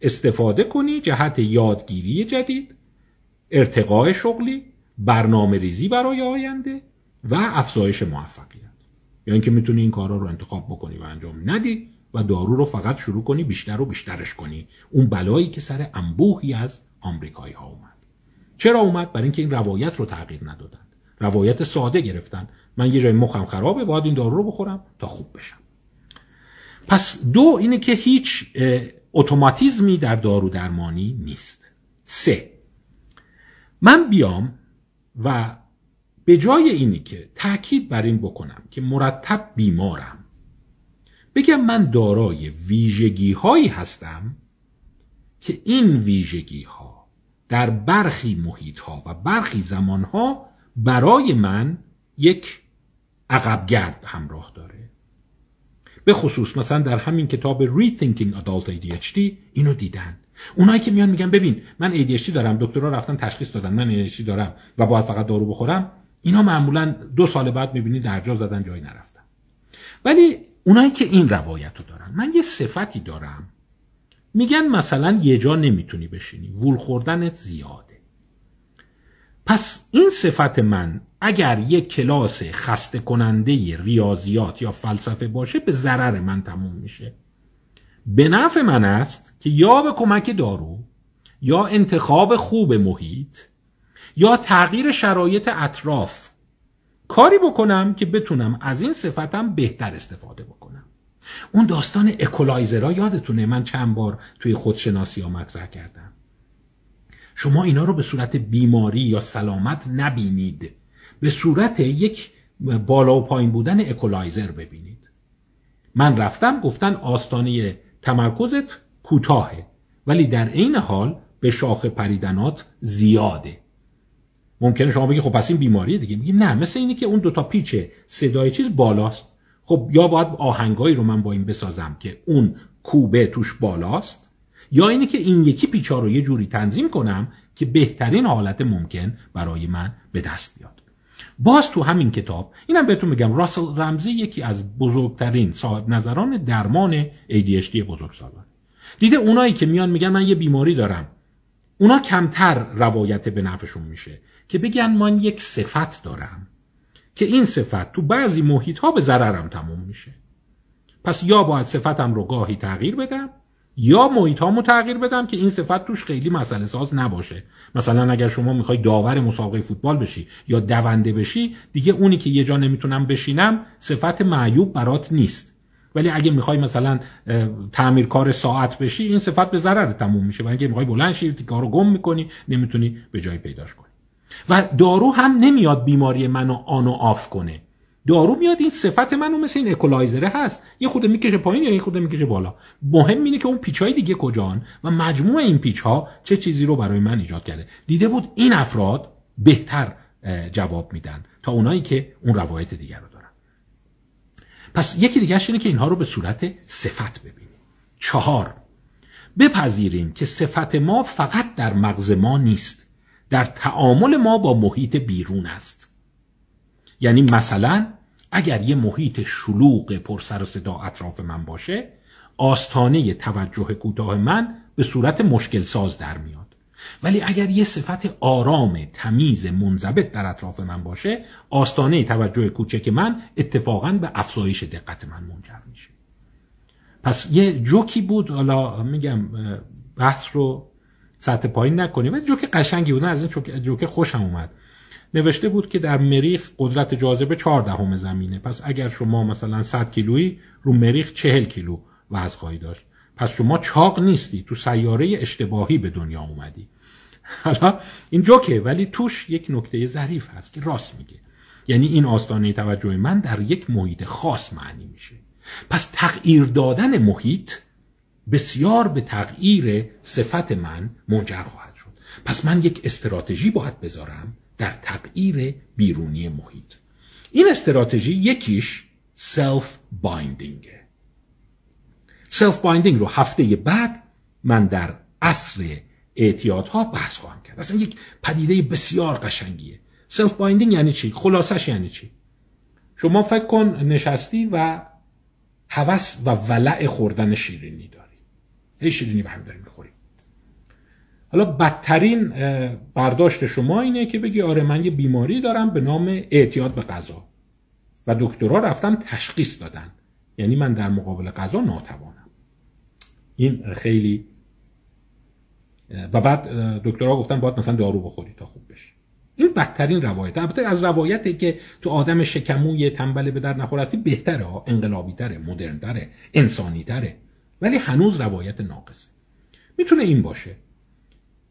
استفاده کنی جهت یادگیری جدید ارتقاء شغلی برنامه ریزی برای آینده و افزایش موفقیت. یا اینکه می‌تونی این کارا رو انتخاب بکنی و انجام ندی و دارو رو فقط شروع کنی بیشتر و بیشترش کنی. اون بلایی که سر انبوهی از آمریکایی ها اومد. چرا اومد؟ برای اینکه این روایت رو تغییر ندادن. روایت ساده گرفتن. من یه جای مخم خرابه باید این دارو رو بخورم تا خوب بشم. پس دو اینه که هیچ اتوماتیزمی در دارو درمانی نیست. سه من بیام و به جای اینی که تاکید بر این بکنم که مرتب بیمارم بگم من دارای ویژگی هایی هستم که این ویژگی ها در برخی محیط ها و برخی زمان ها برای من یک عقبگرد همراه داره. به خصوص مثلا در همین کتاب Rethinking Adult ADHD اینو دیدن. اونایی که میان میگن ببین من ADHD دارم دکترها رفتن تشخیص دادن من ADHD دارم و باید فقط دارو بخورم. اینا معمولا دو سال بعد می‌بینی در جا زدن جایی نرفتن. ولی اونایی که این روایت رو دارن من یه صفتی دارم. میگن مثلا یه جا نمی‌تونی بشینی. وول خوردنت زیاده پس این صفت من اگر یک کلاس خسته کننده ریاضیات یا فلسفه باشه به ضرر من تموم میشه. به نفع من است که یا به کمک دارو یا انتخاب خوب محیط یا تغییر شرایط اطراف. کاری بکنم که بتونم از این صفتم بهتر استفاده بکنم. اون داستان اکولایزرها یادتونه؟ من چند بار توی خودشناسی ها مطرح کردم. شما اینا رو به صورت بیماری یا سلامت نبینید. به صورت یک بالا و پایین بودن اکولایزر ببینید. من رفتم گفتن آستانه تمرکزت کوتاهه ولی در عین حال به شاخه پریدنات زیاده. ممکنه شما بگی خب پس این بیماریه دیگه. میگی نه مثل اینی که اون دوتا پیچ صدای چیز بالاست. خب یا باید آهنگایی رو من با این بسازم که اون کوبه توش بالاست یا اینی که این یکی پیچا رو یه جوری تنظیم کنم که بهترین حالت ممکن برای من به دست بیاد. باز تو همین کتاب اینم بهتون میگم راسل رمزی یکی از بزرگترین صاحب نظران درمان ADHD بزرگسالان دیده اونایی که میان میگن من یه بیماری دارم. اونا کمتر روایت به نفعشون میشه که بگن من یک صفت دارم که این صفت تو بعضی محیط ها به ضررم تموم میشه. پس یا باید صفتم رو گاهی تغییر بدم یا محیط هامو تغییر بدم که این صفت توش خیلی مسئله ساز نباشه. مثلا اگر شما می‌خوای داور مسابقه فوتبال بشی یا دونده بشی دیگه اونی که یه جا نمی‌تونم بشینم صفت معیوب برات نیست. ولی اگه می‌خوای مثلا تعمیرکار ساعت بشی این صفت به ضرر تموم میشه. برای اینکه می‌خوای بلند شی کارو گم می‌کنی نمی‌تونی به جای پیداش کنی. و دارو هم نمیاد بیماری منو آن و آف کنه. دارو میاد این صفت منو مثل این اکولایزره هست. یه خود می‌کشه پایین یا یه خود می‌کشه بالا. مهم اینه که اون پیچ های دیگه کجان و مجموع این پیچ ها چه چیزی رو برای من ایجاد کرده. دیده بود این افراد بهتر جواب میدن تا اونایی که اون روایت دیگر رو دارن. پس یکی دیگه اینه که اینها رو به صورت صفت ببینیم. چهار بپذیریم که صفت ما فقط در مغز ما نیست. در تعامل ما با محیط بیرون است. یعنی مثلا اگر یه محیط شلوغ پر سر و صدا اطراف من باشه آستانه توجه کوتاه من به صورت مشکل ساز در میاد. ولی اگر یه صفت آرام تمیز منضبط در اطراف من باشه آستانه توجه کوچک من اتفاقا به افزایش دقت من منجر میشه. پس یه جوکی بود حالا میگم بحث رو سطح پایین نکنیم ولی جوک قشنگی بود از این جوک خوشم اومد. نوشته بود که در مریخ قدرت جاذبه 14 دهم زمینه. پس اگر شما مثلا 100 کیلویی رو مریخ 40 کیلو وزن خواهی داشت. پس شما چاق نیستی تو سیاره اشتباهی به دنیا اومدی. حالا این جوکه ولی توش یک نکته ظریف هست که راست میگه. یعنی این آستانه توجه من در یک محیط خاص معنی میشه. پس تغییر دادن محیط بسیار به تغییر صفت من منجر خواهد شد. پس من یک استراتژی باید بذارم در تغییر بیرونی محیط. این استراتژی یکیش self-binding ه self-binding رو هفته بعد من در عصر اعتیادها بحث خواهم کرد. اصلا یک پدیده بسیار قشنگیه. self-binding یعنی چی؟ خلاصش یعنی چی؟ شما فکر کن نشستی و هوس و ولع خوردن شیرینی داری. هی شیرینی به هم داری می‌خوری حالا بدترین برداشت شما اینه که بگی آره من یه بیماری دارم به نام اعتیاد به غذا. و دکترها رفتن تشخیص دادن. یعنی من در مقابل غذا ناتوانم. این خیلی و بعد دکترها گفتن باید مثلا دارو بخوری تا خوب بشی این بدترین روایت. البته از روایتی که تو آدم شکموی تنبل به در نخور هستی بهتره انقلابی تره مدرن تره انسانی تره ولی هنوز روایت ناقصه. می‌تونه این باشه.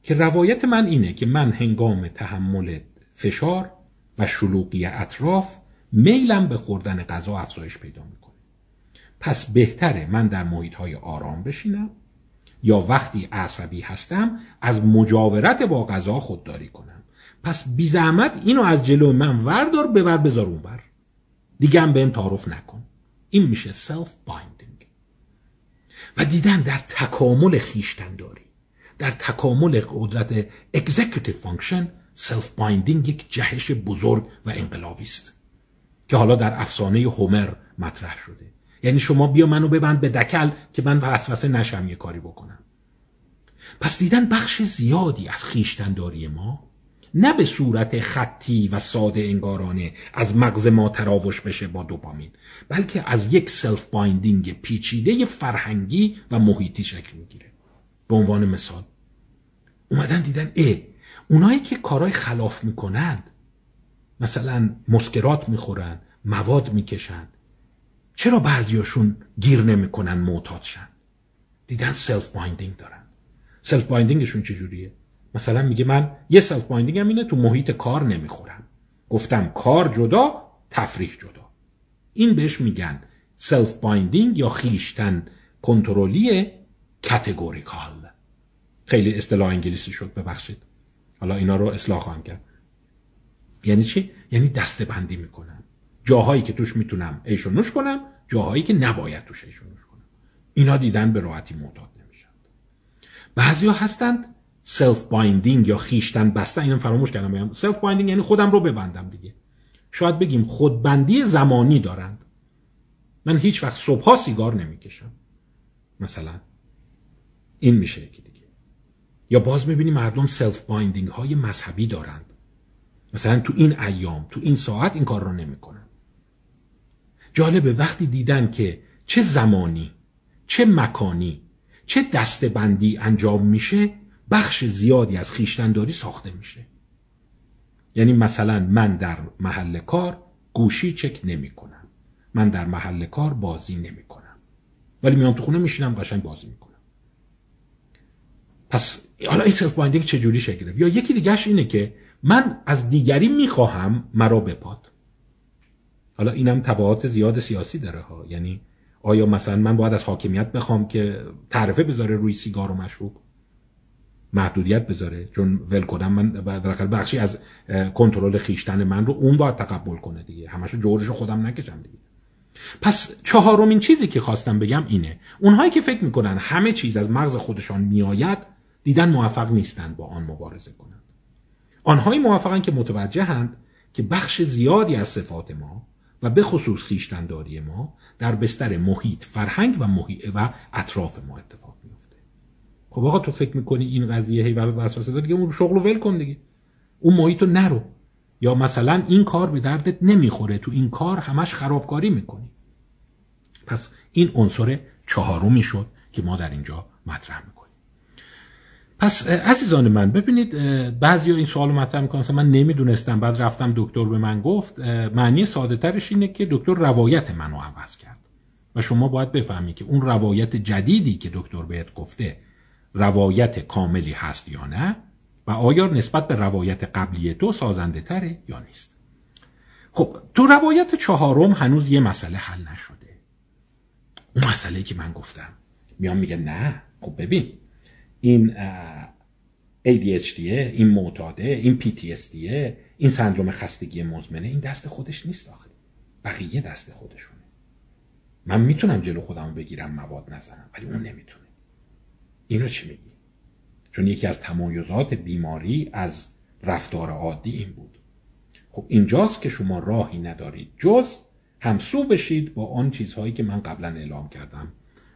که روایت من اینه که من هنگام تحمل فشار و شلوغی اطراف میلم به خوردن غذا افزایش پیدا می‌کنه. پس بهتره من در محیط های آرام بشینم یا وقتی عصبی هستم از مجاورت با غذا خودداری کنم. پس بی زحمت اینو از جلو من وردار ببر بذار اونور دیگه هم بهم تعارف نکن. این میشه self-binding و دیدن در تکامل خویشتن داری در تکامل قدرت executive function self-binding یک جهش بزرگ و انقلابی است که حالا در افسانه هومر مطرح شده. یعنی شما بیا منو ببند به دکل که من وسوسه نشم یه کاری بکنم. پس دیدن بخش زیادی از خویشتنداری ما نه به صورت خطی و ساده انگارانه از مغز ما تراوش بشه با دوپامین بلکه از یک self-binding پیچیده فرهنگی و محیطی شکل می‌گیره. به عنوان مثال. اومدن دیدن اه اونایی که کارهای خلاف می‌کنند مثلا مسکرات می‌خورن مواد می‌کشند چرا بعضیاشون گیر نمی‌کنن معتاد شن؟ دیدن self-binding دارن. self-binding شون چجوریه؟ مثلا میگه من یه self-binding هم اینه تو محیط کار نمی‌خورم. گفتم کار جدا تفریح جدا. این بهش میگن self-binding یا خویشتن کنترلی categorical. خیلی اصطلاح انگلیسی شد ببخشید. حالا اینا رو اصلاح خواهم کرد. یعنی چی؟ یعنی دسته بندی می‌کنم. جاهایی که توش می‌تونم عیش و نوش کنم جاهایی که نباید توش عیش و نوش کنم. اینا دیدن به راحتی معتاد نمیشن. بعضیا هستند self-binding یا خویشتن بستن. اینم فراموش کردم بگم. self-binding یعنی خودم رو ببندم دیگه. شاید بگیم خودبندی زمانی دارند. من هیچ وقت صبحها سیگار نمی‌کشم. مثلا این میشه یکی یا باز می‌بینی مردم self-binding های مذهبی دارند. مثلا تو این ایام تو این ساعت این کار رو نمی‌کنن. جالبه وقتی دیدن که چه زمانی چه مکانی چه دسته‌بندی انجام میشه بخش زیادی از خویشتنداری ساخته میشه. یعنی مثلا من در محل کار گوشی چک نمی کنم من در محل کار بازی نمی کنم ولی میام تو خونه میشینم قشنگ بازی می‌کنم. پس حالا این self-binding چجوری شکل گرفت؟ یا یکی دیگهش اینه که من از دیگری می‌خواهم مرا بپاد. حالا اینم تبعات زیاد سیاسی داره ها. یعنی آیا مثلا من باید از حاکمیت بخوام که تعرفه بذاره روی سیگار و مشروب؟ محدودیت بذاره. چون ول کنم من بالاخره بخشی از کنترل خیشتن من رو اون باید تقبل کنه دیگه. همشو جورش خودم نکشم دیگه. پس چهارمین چیزی که خواستم بگم اینه. اونهایی که فکر می‌کنن همه چیز از مغز خودشان میآید دیدن موفق نیستند با آن مبارزه کنند. آنهایی موفقن که متوجهند که بخش زیادی از صفات ما و به خصوص خیشتنداری ما در بستر محیط فرهنگ و محیط و اطراف ما اتفاق میفته خب آقا تو فکر می‌کنی این قضیه هی برات وسوسه داره؟ دیگه اون شغل ول کن دیگه. اون محیط رو نرو. یا مثلا این کار به دردت نمی‌خوره. تو این کار همش خرابکاری می‌کنی. پس این عنصر چهارمی شد که ما در اینجا مطرح می‌کنیم. پس عزیزان من ببینید بعضی این سوال مطرح می‌کنن. مثلا من نمی‌دونستم بعد رفتم دکتر به من گفت معنی ساده ترش اینه که دکتر روایت منو عوض کرد. و شما باید بفهمی که اون روایت جدیدی که دکتر بهت گفته روایت کاملی هست یا نه؟ و آیا نسبت به روایت قبلی تو سازنده تره یا نیست؟ خب تو روایت چهارم هنوز یه مسئله حل نشده. اون مسئله که من گفتم. میام میگه نه. خب ببین این ADHD این معتاده این PTSD این سندروم خستگی مزمنه این دست خودش نیست آخه. بقیه دست خودشونه. من می‌تونم جلو خودمو بگیرم مواد نزنم ولی اون نمی‌تونه. اینو چی میگی؟ چون یکی از تمایزات بیماری از رفتار عادی این بود. خب اینجاست که شما راهی ندارید. جز همسو بشید با آن چیزهایی که من قبلا اعلام کردم.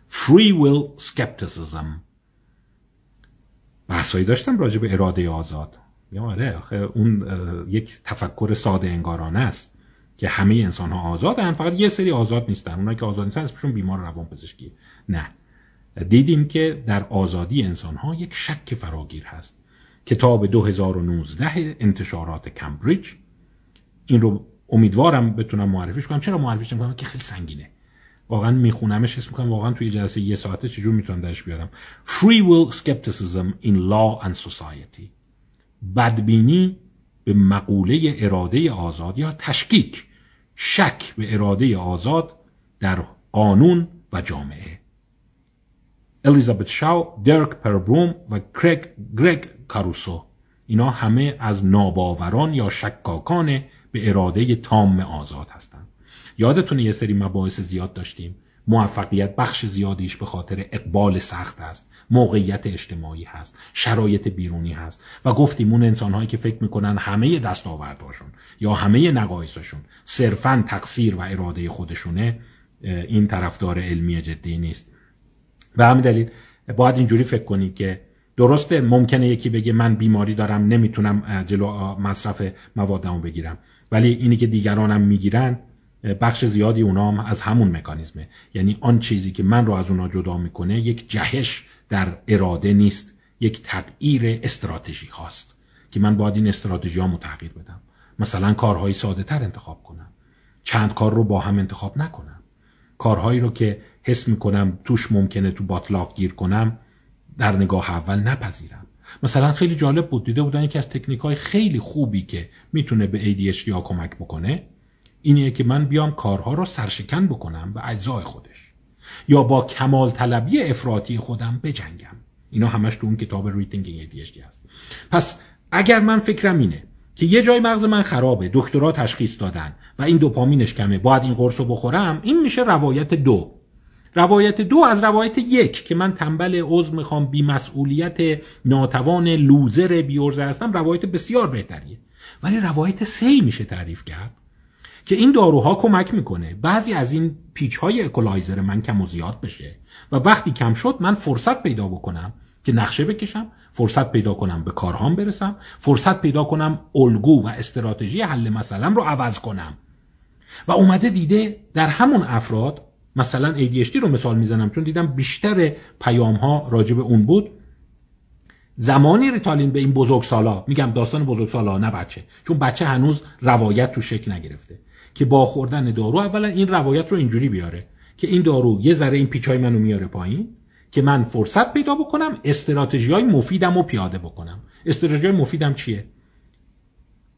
Free will skepticism. بحثایی داشتم راجع به اراده آزاد. یا آره آخه اون یک تفکر ساده انگارانه است که همه انسان ها آزادن فقط یه سری آزاد نیستن. اونایی که آزاد نیستن اسمشون بیمار روان پزشکی. نه. دیدیم که در آزادی انسان ها یک شک فراگیر هست کتاب 2019 انتشارات کمبریج این رو امیدوارم بتونم معرفیش کنم. چرا معرفیش کنم که خیلی سنگینه. واقعا میخونمش حس می‌کنم واقعا توی جلسه یه ساعته چجور می‌تونم درش بیارم. Free will skepticism in law and society. بدبینی به مقوله اراده آزاد یا تشکیک شک به اراده آزاد در قانون و جامعه. الیزابت شاو، درک پربروم و کرگ گرگ کاروسو اینا همه از ناباوران یا شکاکان به اراده تام آزاد هستند یادتونه یه سری مباحث زیاد داشتیم. موفقیت بخش زیادیش به خاطر اقبال سخت است. موقعیت اجتماعی هست. شرایط بیرونی هست. و گفتیم اون انسانهایی که فکر می‌کنن همه دستاوردهاشون یا همه نقایصشون صرفا تقصیر و اراده خودشونه این طرفدار علمی جدی نیست. به همین دلیل باید اینجوری فکر کنید که درسته ممکنه یکی بگه من بیماری دارم نمی‌تونم جلو مصرف موادمو بگیرم. ولی اینی که دیگرانم می‌گیرن بخش زیادی اونام از همون مکانیزمه. یعنی آن چیزی که من رو از اونا جدا می‌کنه یک جهش در اراده نیست یک تغییر استراتژی هاست که من باید این استراتژی ها تغییر بدم. مثلا کارهای ساده تر انتخاب کنم. چند کار رو با هم انتخاب نکنم. کارهایی رو که حس می‌کنم توش ممکنه تو باتلاق گیر کنم در نگاه اول نپذیرم. مثلا خیلی جالب بود دیده بودن یکی از تکنیک های خیلی خوبی که می‌تونه به ADHD ها کمک بکنه. اینه که من بیام کارها رو سرشکن بکنم به اجزای خودش. یا با کمال طلبی افراطی خودم بجنگم. اینا همش تو اون کتاب Rethinking ADHD هست. پس اگر من فکرم اینه که یه جای مغز من خرابه دکترها تشخیص دادن و این دوپامینش کمه باید این قرص رو بخورم این میشه روایت دو. روایت دو از روایت یک که من تنبل عضو می‌خوام بیمسئولیت ناتوان لوزر بیورزه هستم روایت بسیار بهتریه. ولی روایت سه میشه تعریف کرد. که این داروها کمک می‌کنه. بعضی از این پیچ های اکولایزر من کم و زیاد بشه و وقتی کم شد من فرصت پیدا بکنم که نقشه بکشم فرصت پیدا کنم به کارهام برسم فرصت پیدا کنم الگو و استراتژی حل مسئلم رو عوض کنم. و اومده دیده در همون افراد مثلا ADHD رو مثال می‌زنم چون دیدم بیشتر پیام ها راجع به اون بود. زمانی ریتالین به این بزرگسالا میگم داستان بزرگسالا نه بچه چون بچه هنوز روایت تو شکل نگرفته. که با خوردن دارو اولا این روایت رو اینجوری بیاره که این دارو یه ذره این پیچای منو میاره پایین که من فرصت پیدا بکنم استراتژی های مفیدم رو پیاده بکنم. استراتژی مفیدم چیه؟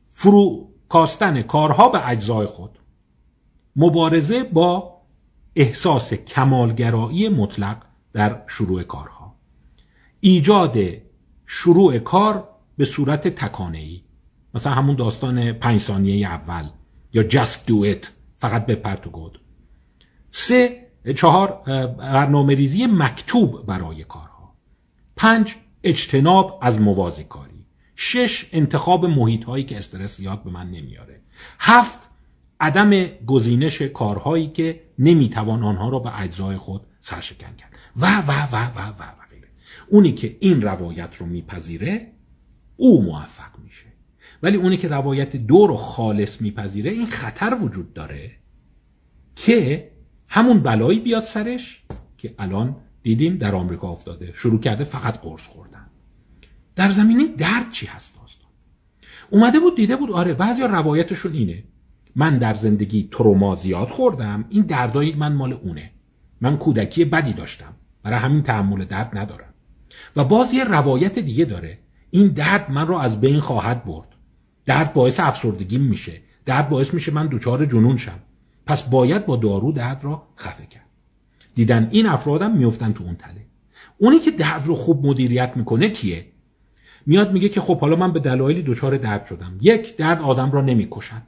فرو کاستن کارها به اجزای خود. مبارزه با احساس کمالگرایی مطلق در شروع کارها. ایجاد شروع کار به صورت تکانه‌ای. مثلا همون داستان پنج ثانیه اول. یا just do it. فقط بپر تو گود سه چهار برنامه ریزی مکتوب برای کارها. پنج اجتناب از موازی کاری شش انتخاب محیط هایی که استرس زیاد به من نمیاره. هفت عدم گزینش کارهایی که نمی‌توان آنها را به اجزای خود سرشکن کرد. و و و و و, و غیره. اونی که این روایت رو میپذیره او موفق ولی اونی که روایت دو رو خالص میپذیره این خطر وجود داره که همون بلایی بیاد سرش که الان دیدیم در آمریکا افتاده. شروع کرده فقط قرص خوردن. در زمینه درد چی هست داستان؟ اومده بود دیده بود آره بعضی روایتشون اینه. من در زندگی تروما زیاد خوردم این دردایی من مال اونه. من کودکی بدی داشتم. برای همین تحمل درد ندارم. و باز یه روایت دیگه داره. این درد من رو از بین خواهد برد. درد باعث افسردگی میشه. درد باعث میشه من دچار جنون شم. پس باید با دارو درد را خفه کرد. دیدن این افرادم میفتن تو اون تله. اونی که درد رو خوب مدیریت می‌کنه کیه؟ میاد میگه که خب حالا من به دلایلی دچار درد شدم. یک درد آدم را نمی‌کشد.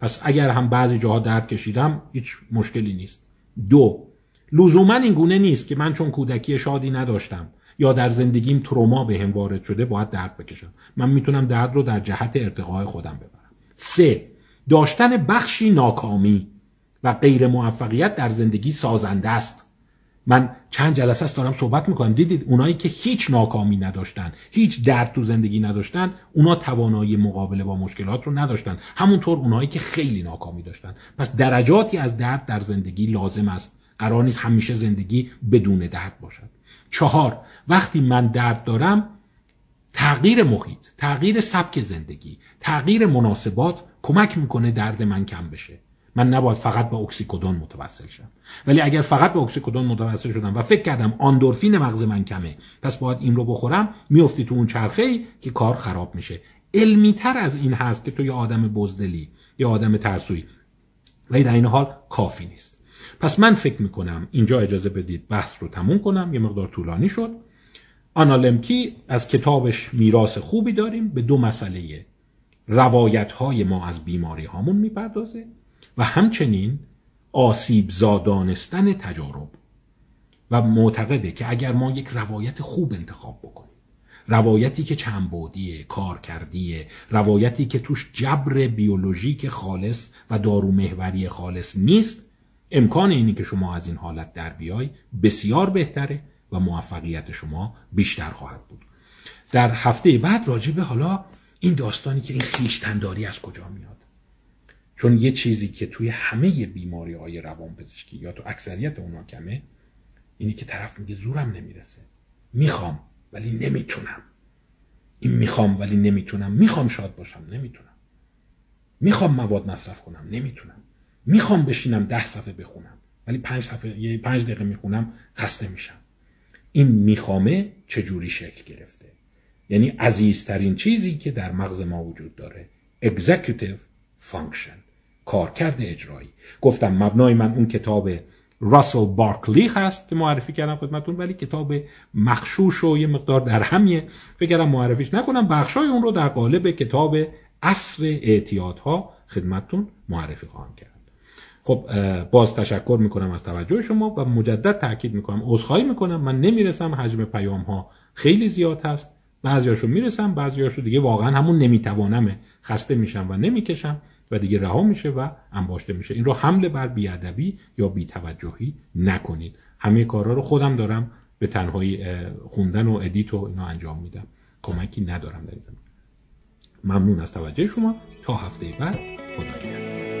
پس اگر هم بعضی جاها درد کشیدم هیچ مشکلی نیست. دو لزوما این گونه نیست که من چون کودکی شادی نداشتم. یا در زندگیم تروما به هم وارد شده باید درد بکشم. من می‌تونم درد رو در جهت ارتقای خودم ببرم. سه داشتن بخشی ناکامی و غیر موفقیت در زندگی سازنده است. من چند جلسه است دارم صحبت می‌کنم. دیدید اونایی که هیچ ناکامی نداشتن هیچ درد تو زندگی نداشتن اونا توانایی مقابله با مشکلات رو نداشتن. همونطور اونایی که خیلی ناکامی داشتن. پس درجاتی از درد در زندگی لازم است. قرار نیست همیشه زندگی بدون درد باشد. چهار. وقتی من درد دارم تغییر محیط تغییر سبک زندگی تغییر مناسبات کمک می‌کنه درد من کم بشه. من نباید فقط با اکسیکودون متوسل شم. ولی اگر فقط با اکسیکودون متوسل شدم و فکر کردم آندورفین مغز من کمه پس باید این رو بخورم میافتی تو اون چرخه ای که کار خراب میشه. علمی تر از این هست که تو یه آدم بزدلی یا آدم ترسویی. ولی در این حال کافی نیست. پس من فکر می‌کنم اینجا اجازه بدید بحث رو تموم کنم یه مقدار طولانی شد. آنالمکی از کتابش میراث خوبی داریم به دو مسئله روایت های ما از بیماری هامون می‌پردازه و همچنین آسیب زادانستن تجارب. و معتقده که اگر ما یک روایت خوب انتخاب بکنیم روایتی که چنبودیه کارکردیه روایتی که توش جبر بیولوژیک خالص و دارومهوری خالص نیست امکان اینی که شما از این حالت در بیای بسیار بهتره و موفقیت شما بیشتر خواهد بود. در هفته بعد راجع به حالا این داستانی که این خیشتنداری از کجا میاد؟ چون یه چیزی که توی همه بیماری های روان پزشکی یا تو اکثریت اونا کمه اینی که طرف میگه زورم نمی‌رسه. می‌خوام ولی نمی‌تونم. این می‌خوام ولی نمی‌تونم. می‌خوام شاد باشم. نمی‌تونم. می‌خوام مواد مصرف کنم. نمی‌تونم. می‌خوام بشینم ده صفحه بخونم. ولی پنج صفحه یه پنج دقیقه می‌خونم خسته میشم. این میخوامه چجوری شکل گرفته؟ یعنی عزیزترین چیزی که در مغز ما وجود داره. Executive function کارکرد اجرایی. گفتم مبنای من اون کتاب راسل بارکلی هست که معرفی کردم خدمتون ولی کتاب مخشوش و یه مقدار در همیه. فکر کردم معرفیش نکنم بخشای اون رو در قالب کتاب اصر اعتیادها خدمتون معرفی خواهم کرد. خب باز تشکر می‌کنم از توجه شما و مجدد تاکید می‌کنم عذرخواهی می‌کنم. من نمی‌رسم حجم پیام ها خیلی زیاد هست. بعضیاشو می‌رسم بعضیاشو دیگه واقعا همون نمیتوانمه. خسته میشم و نمی‌کشم و دیگه رها میشه و انباشته میشه. این رو حمله بر بیادبی یا بیتوجهی نکنید. همه کارا رو خودم دارم به تنهایی خوندن و ادیت و اینا انجام میدم. کمکی ندارم در این ممنون از توجه شما. تا هفته بعد خدا نگهدار